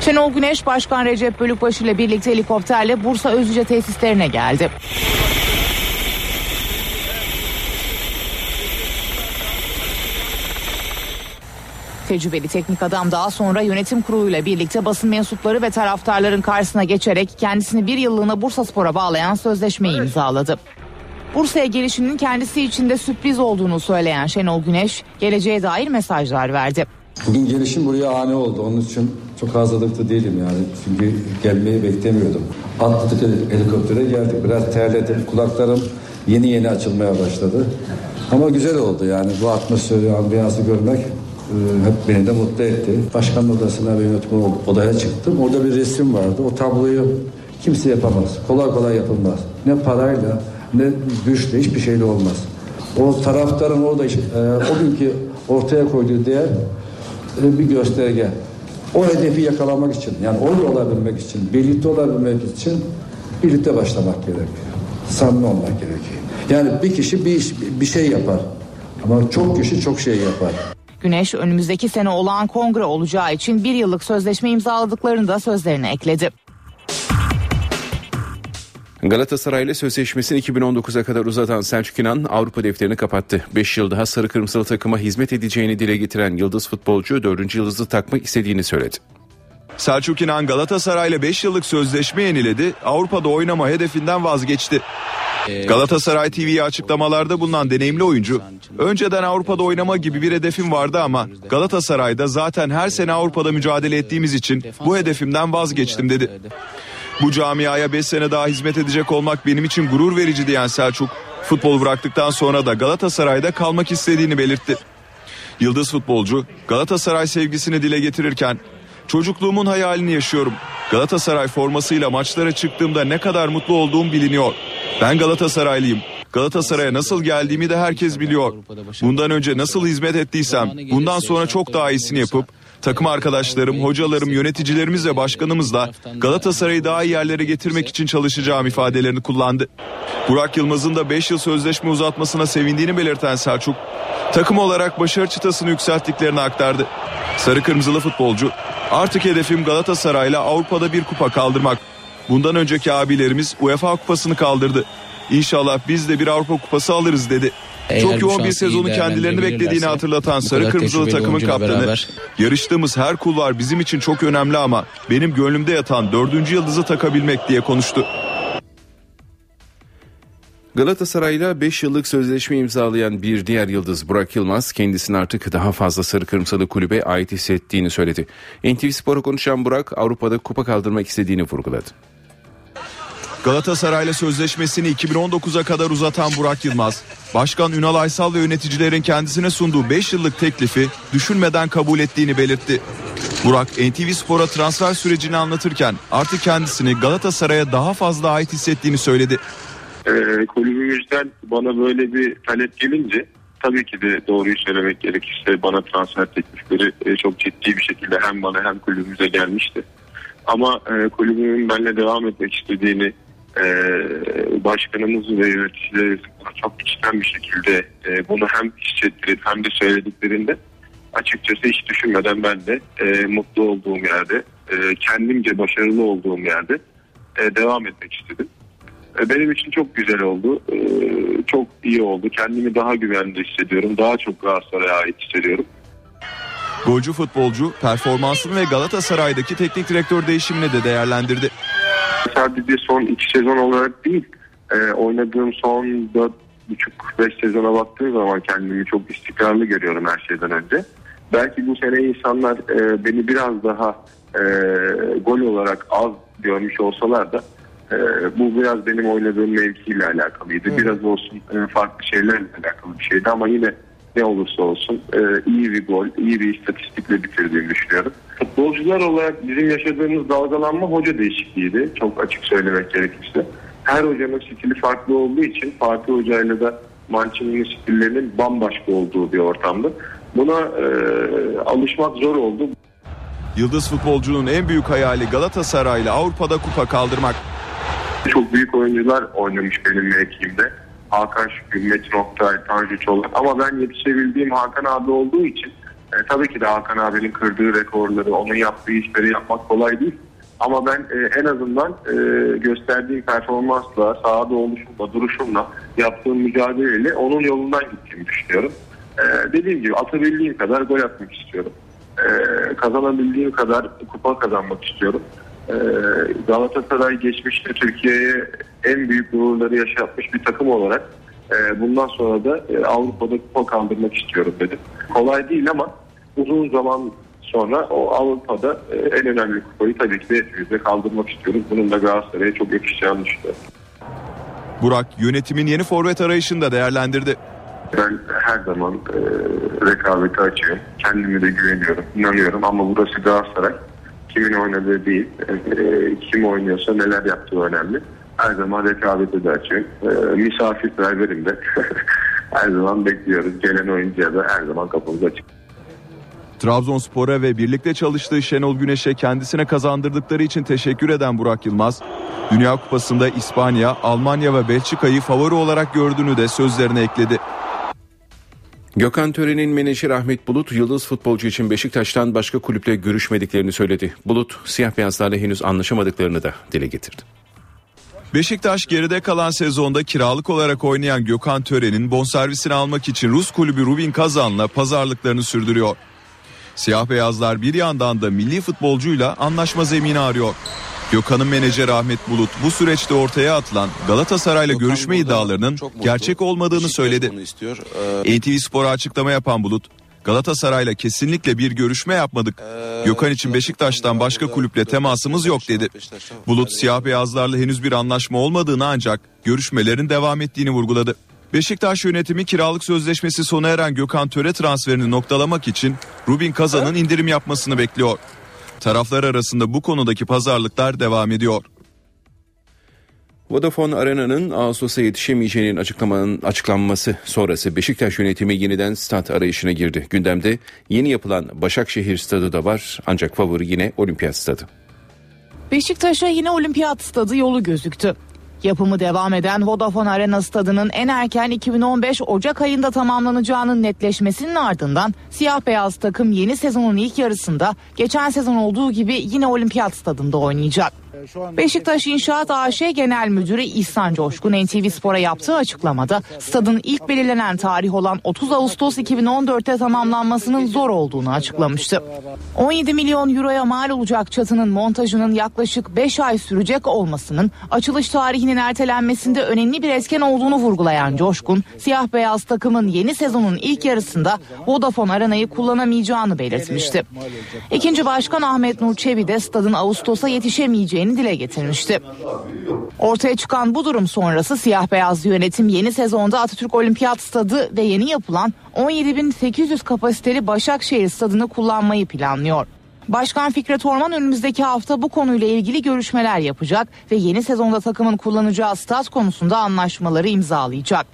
Şenol Güneş Başkan Recep Bölükbaşı ile birlikte helikopterle Bursa Özüce tesislerine geldi. Tecrübeli teknik adam daha sonra yönetim kuruluyla birlikte basın mensupları ve taraftarların karşısına geçerek kendisini bir yıllığına Bursa Spor'a bağlayan sözleşmeyi imzaladı. Bursa'ya gelişinin kendisi için de sürpriz olduğunu söyleyen Şenol Güneş, geleceğe dair mesajlar verdi. Bugün gelişim buraya ani oldu. Onun için çok hazırlıklı değilim yani. Çünkü gelmeyi beklemiyordum. Atladık helikoptere geldik. Biraz terledim. Kulaklarım yeni yeni açılmaya başladı. Ama güzel oldu yani bu atmosferi, ambiyansı görmek hep beni de mutlu etti. Başkan odasına ve yönetim odaya çıktım. Orada bir resim vardı. O tabloyu kimse yapamaz. Kolay kolay yapılmaz. Ne parayla ne güçle hiçbir şeyle olmaz. O taraftarın orada e, o günkü ortaya koyduğu değer e, bir gösterge. O hedefi yakalamak için yani orada olabilmek için, birlikte olabilmek için birlikte başlamak gerekiyor. Samimi olmak gerekiyor. Yani bir kişi bir iş, bir şey yapar. Ama çok kişi çok şey yapar. Güneş önümüzdeki sene olağan kongre olacağı için bir yıllık sözleşme imzaladıklarını da sözlerine ekledi. Galatasaray ile sözleşmesini 2019'a kadar uzatan Selçuk İnan Avrupa defterini kapattı. 5 yıl daha sarı kırmızılı takıma hizmet edeceğini dile getiren yıldız futbolcu 4. yıldızı takmak istediğini söyledi. Selçuk İnan Galatasaray'la 5 yıllık sözleşme yeniledi. Avrupa'da oynama hedefinden vazgeçti. Galatasaray TV'ye açıklamalarda bulunan deneyimli oyuncu, önceden Avrupa'da oynama gibi bir hedefim vardı ama Galatasaray'da zaten her sene Avrupa'da mücadele ettiğimiz için bu hedefimden vazgeçtim dedi. Bu camiaya 5 sene daha hizmet edecek olmak benim için gurur verici diyen Selçuk, futbol bıraktıktan sonra da Galatasaray'da kalmak istediğini belirtti. Yıldız futbolcu Galatasaray sevgisini dile getirirken çocukluğumun hayalini yaşıyorum. Galatasaray formasıyla maçlara çıktığımda ne kadar mutlu olduğum biliniyor. Ben Galatasaraylıyım. Galatasaray'a nasıl geldiğimi de herkes biliyor. Bundan önce nasıl hizmet ettiysem bundan sonra çok daha iyisini yapıp takım arkadaşlarım, hocalarım, yöneticilerimiz ve başkanımızla Galatasaray'ı daha iyi yerlere getirmek için çalışacağım ifadelerini kullandı. Burak Yılmaz'ın da 5 yıl sözleşme uzatmasına sevindiğini belirten Selçuk, takım olarak başarı çıtasını yükselttiklerini aktardı. Sarı kırmızılı futbolcu, artık hedefim Galatasaray'la Avrupa'da bir kupa kaldırmak. Bundan önceki abilerimiz UEFA kupasını kaldırdı. İnşallah biz de bir Avrupa kupası alırız dedi. Eğer Çok yoğun bir sezonu kendilerini beklediğini hatırlatan Sarı Kırmızılı takımın kaptanı beraber- yarıştığımız her kulvar bizim için çok önemli ama benim gönlümde yatan dördüncü yıldızı takabilmek diye konuştu. Galatasaray'la 5 yıllık sözleşme imzalayan bir diğer yıldız Burak Yılmaz kendisini artık daha fazla sarı kırmızılı kulübe ait hissettiğini söyledi. NTV Spor'a konuşan Burak Avrupa'da kupa kaldırmak istediğini vurguladı. Galatasaray'la sözleşmesini 2019'a kadar uzatan Burak Yılmaz, Başkan Ünal Aysal ve yöneticilerin kendisine sunduğu 5 yıllık teklifi düşünmeden kabul ettiğini belirtti. Burak NTV Spor'a transfer sürecini anlatırken artık kendisini Galatasaray'a daha fazla ait hissettiğini söyledi. Ee, kulübümüzden bana böyle bir talep gelince tabii ki de doğruyu söylemek gerekirse bana transfer teklifleri e, çok ciddi bir şekilde hem bana hem kulübümüze gelmişti. Ama e, kulübümün benimle devam etmek istediğini e, başkanımız ve yöneticilerimiz bana çok içten bir şekilde e, bunu hem hissettirip hem de söylediklerinde açıkçası hiç düşünmeden ben de e, mutlu olduğum yerde e, kendimce başarılı olduğum yerde devam etmek istedim. Benim için çok güzel oldu. Çok iyi oldu. Kendimi daha güvende hissediyorum. Daha çok Galatasaray'a ait hissediyorum. Golcü futbolcu performansını ve Galatasaray'daki teknik direktör değişimini de değerlendirdi. Sadece son iki sezon olarak değil, e, oynadığım son dört buçuk beş sezona baktığım zaman kendimi çok istikrarlı görüyorum her şeyden önce. Belki bu sene insanlar e, beni biraz daha e, gol olarak az görmüş olsalar da e, bu biraz benim oynadığım mevkiyle alakalıydı. Biraz olsun e, farklı şeylerle alakalı bir şeydi ama yine ne olursa olsun e, iyi bir gol, iyi bir istatistikle bitirdiğimi düşünüyorum. Futbolcular olarak bizim yaşadığımız dalgalanma hoca değişikliğiydi. Çok açık söylemek gerekirse. Her hocanın stili farklı olduğu için Fatih Hoca'yla da Mancini'nin stillerinin bambaşka olduğu bir ortamdı. Buna e, alışmak zor oldu. Yıldız futbolcunun en büyük hayali Galatasaray'la Avrupa'da kupa kaldırmak. Çok büyük oyuncular oynamış benim mevkimde. Hakan Şükür, Metin Oktay, Tanju Çolak. Ama ben yetişebildiğim Hakan abi olduğu için e, tabii ki de Hakan abinin kırdığı rekorları, onun yaptığı işleri yapmak kolay değil. Ama ben e, en azından e, gösterdiğim performansla, sahada oluşumla, duruşumla, yaptığım mücadeleyle onun yolundan gittiğimi düşünüyorum. E, dediğim gibi atabildiğim kadar gol atmak istiyorum. E, kazanabildiğim kadar kupa kazanmak istiyorum. Ee, Galatasaray geçmişte Türkiye'ye en büyük gururları yaşatmış bir takım olarak e, bundan sonra da e, Avrupa'da kupa kaldırmak istiyorum dedim. Kolay değil ama uzun zaman sonra o Avrupa'da e, en önemli kupayı tabii ki de hepimizde kaldırmak istiyoruz. Bunun da Galatasaray'a çok yakışacağını düşünüyorum. Burak yönetimin yeni forvet arayışını da değerlendirdi. Ben her zaman e, rekabeti açığım. Kendime de güveniyorum, inanıyorum ama burası Galatasaray. Kimin oynadığı değil, e, kim oynuyorsa neler yaptığı önemli. Her zaman rekabete de açığım. E, misafirperverim de. her zaman bekliyoruz. Gelen oyuncuya da her zaman kapımız açık. Trabzonspor'a ve birlikte çalıştığı Şenol Güneş'e kendisine kazandırdıkları için teşekkür eden Burak Yılmaz, Dünya Kupası'nda İspanya, Almanya ve Belçika'yı favori olarak gördüğünü de sözlerine ekledi. Gökhan Tören'in menajeri Ahmet Bulut, yıldız futbolcu için Beşiktaş'tan başka kulüple görüşmediklerini söyledi. Bulut, siyah beyazlarla henüz anlaşamadıklarını da dile getirdi. Beşiktaş geride kalan sezonda kiralık olarak oynayan Gökhan Tören'in bonservisini almak için Rus kulübü Rubin Kazan'la pazarlıklarını sürdürüyor. Siyah beyazlar bir yandan da milli futbolcuyla anlaşma zemini arıyor. Gökhan'ın menajeri Ahmet Bulut bu süreçte ortaya atılan Galatasaray'la görüşme iddialarının gerçek olmadığını söyledi. NTV Spor'a açıklama yapan Bulut, Galatasaray'la kesinlikle bir görüşme yapmadık. Gökhan için Beşiktaş'tan başka kulüple temasımız yok dedi. Bulut siyah beyazlarla henüz bir anlaşma olmadığını ancak görüşmelerin devam ettiğini vurguladı. Beşiktaş yönetimi kiralık sözleşmesi sona eren Gökhan Töre transferini noktalamak için Rubin Kazan'ın indirim yapmasını bekliyor. Taraflar arasında bu konudaki pazarlıklar devam ediyor. Vodafone Arena'nın Ağustos'a yetişemeyeceğinin açıklamanın açıklanması sonrası Beşiktaş yönetimi yeniden stat arayışına girdi. Gündemde yeni yapılan Başakşehir stadı da var ancak favori yine Olimpiyat stadı. Beşiktaş'a yine olimpiyat stadı yolu gözüktü. Yapımı devam eden Vodafone Arena stadının en erken 2015 Ocak ayında tamamlanacağının netleşmesinin ardından siyah beyaz takım yeni sezonun ilk yarısında geçen sezon olduğu gibi yine olimpiyat stadında oynayacak. Beşiktaş İnşaat AŞ Genel Müdürü İhsan Coşkun NTV Spor'a yaptığı açıklamada stadın ilk belirlenen tarih olan 30 Ağustos 2014'te tamamlanmasının zor olduğunu açıklamıştı. 17 milyon euroya mal olacak çatının montajının yaklaşık 5 ay sürecek olmasının açılış tarihinin ertelenmesinde önemli bir etken olduğunu vurgulayan Coşkun, siyah beyaz takımın yeni sezonun ilk yarısında Vodafone Arena'yı kullanamayacağını belirtmişti. İkinci Başkan Ahmet Nur Çebi de stadın Ağustos'a yetişemeyeceğini dile getirmişti. Ortaya çıkan bu durum sonrası siyah beyaz yönetim yeni sezonda Atatürk Olimpiyat Stadı ve yeni yapılan 17.800 kapasiteli Başakşehir Stadı'nı kullanmayı planlıyor. Başkan Fikret Orman önümüzdeki hafta bu konuyla ilgili görüşmeler yapacak ve yeni sezonda takımın kullanacağı stat konusunda anlaşmaları imzalayacak.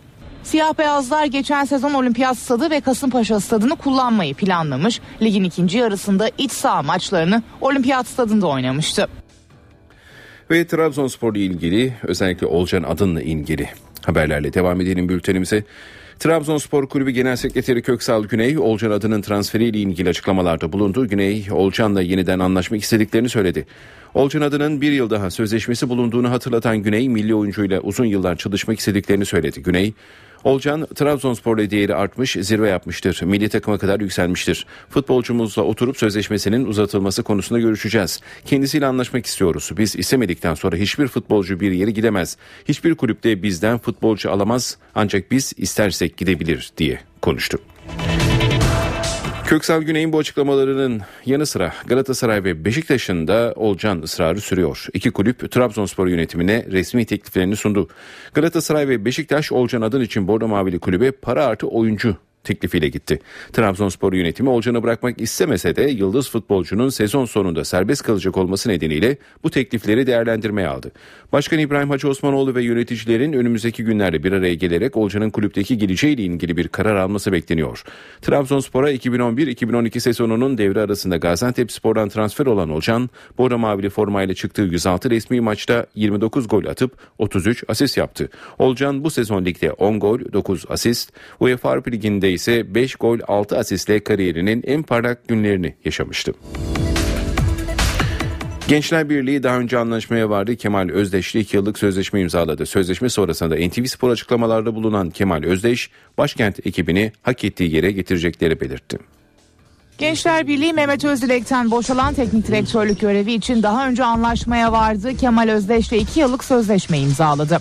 Siyah beyazlar geçen sezon Olimpiyat Stadı ve Kasımpaşa Stadı'nı kullanmayı planlamış. Ligin ikinci yarısında iç saha maçlarını Olimpiyat Stadı'nda oynamıştı. Ve Trabzonspor ile ilgili özellikle Olcan Adın'la ilgili haberlerle devam edelim bültenimize. Trabzonspor Kulübü Genel Sekreteri Köksal Güney, Olcan Adın'ın transferiyle ilgili açıklamalarda bulundu. Güney, Olcan'la yeniden anlaşmak istediklerini söyledi. Olcan Adın'ın bir yıl daha sözleşmesi bulunduğunu hatırlatan Güney, milli oyuncuyla uzun yıllar çalışmak istediklerini söyledi. Güney, Olcan Trabzonspor'la değeri artmış, zirve yapmıştır. Milli takıma kadar yükselmiştir. Futbolcumuzla oturup sözleşmesinin uzatılması konusunda görüşeceğiz. Kendisiyle anlaşmak istiyoruz. Biz istemedikten sonra hiçbir futbolcu bir yere gidemez. Hiçbir kulüpte bizden futbolcu alamaz ancak biz istersek gidebilir diye konuştu. Köksal Güney'in bu açıklamalarının yanı sıra Galatasaray ve Beşiktaş'ın da Olcan ısrarı sürüyor. İki kulüp Trabzonspor yönetimine resmi tekliflerini sundu. Galatasaray ve Beşiktaş Olcan adın için Bordo Mavili kulübe para artı oyuncu teklifiyle gitti. Trabzonspor yönetimi Olcan'ı bırakmak istemese de yıldız futbolcunun sezon sonunda serbest kalacak olması nedeniyle bu teklifleri değerlendirmeye aldı. Başkan İbrahim Hacı Osmanoğlu ve yöneticilerin önümüzdeki günlerde bir araya gelerek Olcan'ın kulüpteki geleceğiyle ilgili bir karar alması bekleniyor. Trabzonspor'a 2011-2012 sezonunun devre arasında Gaziantep Spor'dan transfer olan Olcan, Bora Mavili formayla çıktığı 106 resmi maçta 29 gol atıp 33 asist yaptı. Olcan bu sezon ligde 10 gol, 9 asist, UEFA Avrupa Ligi'nde ise 5 gol 6 asistle kariyerinin en parlak günlerini yaşamıştı. Gençler Birliği daha önce anlaşmaya vardı. Kemal Özdeş'le 2 yıllık sözleşme imzaladı. Sözleşme sonrasında NTV Spor açıklamalarda bulunan Kemal Özdeş, başkent ekibini hak ettiği yere getirecekleri belirtti. Gençler Birliği Mehmet Özdilek'ten boşalan teknik direktörlük görevi için daha önce anlaşmaya vardı. Kemal Özdeş'le 2 yıllık sözleşme imzaladı.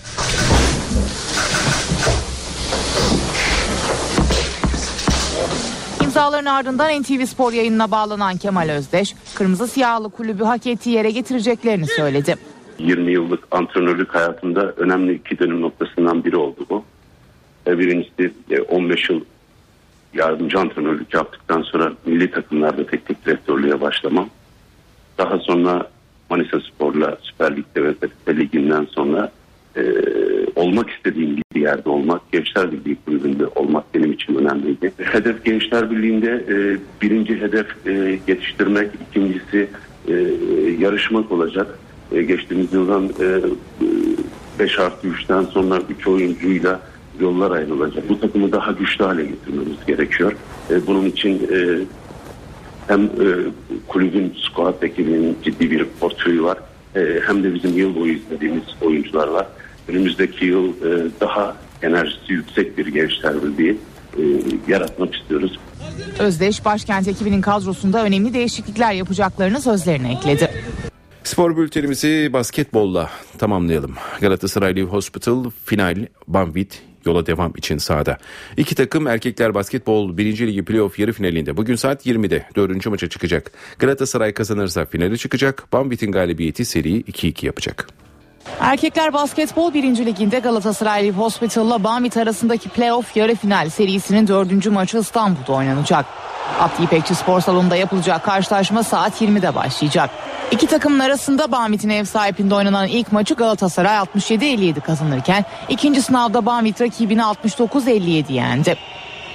İmzaların ardından NTV Spor yayınına bağlanan Kemal Özdeş, Kırmızı Siyahlı kulübü hak ettiği yere getireceklerini söyledi. 20 yıllık antrenörlük hayatımda önemli iki dönüm noktasından biri oldu bu. E, birincisi 15 e, yıl yardımcı antrenörlük yaptıktan sonra milli takımlarda teknik direktörlüğe başlamam. Daha sonra Manisa Spor'la Süper Lig'de ve Lig'inden sonra e, olmak istediğim bir yerde olmak, Gençler Birliği kulübünde olmak benim için önemliydi. Hedef Gençler Birliği'nde e, birinci hedef e, yetiştirmek, ikincisi e, yarışmak olacak. E, geçtiğimiz yıldan e, 5 artı 3'ten sonra 3 oyuncuyla yollar ayrılacak. Bu takımı daha güçlü hale getirmemiz gerekiyor. E, bunun için e, hem e, kulübün squad ekibinin ciddi bir portföyü var. E, hem de bizim yıl boyu izlediğimiz oyuncular var. Önümüzdeki yıl e, daha enerjisi yüksek bir gençler birliği e, yaratmak istiyoruz. Özdeş başkent ekibinin kadrosunda önemli değişiklikler yapacaklarını sözlerine ekledi. Spor bültenimizi basketbolla tamamlayalım. Galatasaray Live Hospital final Banvit yola devam için sahada. İki takım erkekler basketbol 1. Ligi playoff yarı finalinde bugün saat 20'de 4. maça çıkacak. Galatasaray kazanırsa finale çıkacak. Banvit'in galibiyeti seriyi 2-2 yapacak. Erkekler Basketbol 1. Liginde Galatasaray Hospital'la Banvit arasındaki playoff yarı final serisinin 4. maçı İstanbul'da oynanacak. Abdi İpekçi Spor Salonu'nda yapılacak karşılaşma saat 20'de başlayacak. İki takımın arasında Banvit'in ev sahipliğinde oynanan ilk maçı Galatasaray 67-57 kazanırken ikinci sınavda Banvit rakibini 69-57 yendi.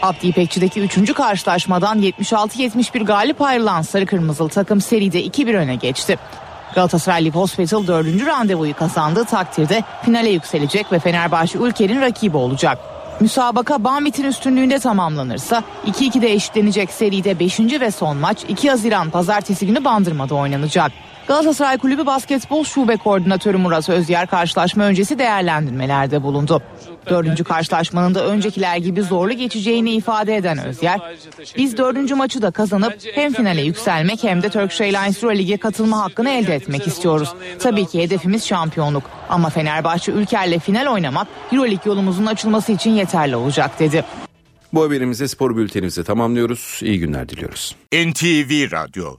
Abdi İpekçi'deki 3. karşılaşmadan 76-71 galip ayrılan Sarı Kırmızılı takım seride 2-1 öne geçti. Galatasaray Live Hospital 4. randevuyu kazandığı takdirde finale yükselecek ve Fenerbahçe ülkenin rakibi olacak. Müsabaka Banvit'in üstünlüğünde tamamlanırsa 2-2'de eşitlenecek seride 5. ve son maç 2 Haziran pazartesi günü Bandırma'da oynanacak. Galatasaray Kulübü Basketbol Şube Koordinatörü Murat Özyer karşılaşma öncesi değerlendirmelerde bulundu. Dördüncü karşılaşmanın da öncekiler gibi zorlu geçeceğini ifade eden Özyer, biz dördüncü maçı da kazanıp hem finale yükselmek hem de Turkish Airlines Euro Lig'e katılma hakkını elde etmek istiyoruz. Tabii ki hedefimiz şampiyonluk ama Fenerbahçe Ülker'le final oynamak Euro Lig yolumuzun açılması için yeterli olacak dedi. Bu haberimize spor bültenimizi tamamlıyoruz. İyi günler diliyoruz. NTV Radyo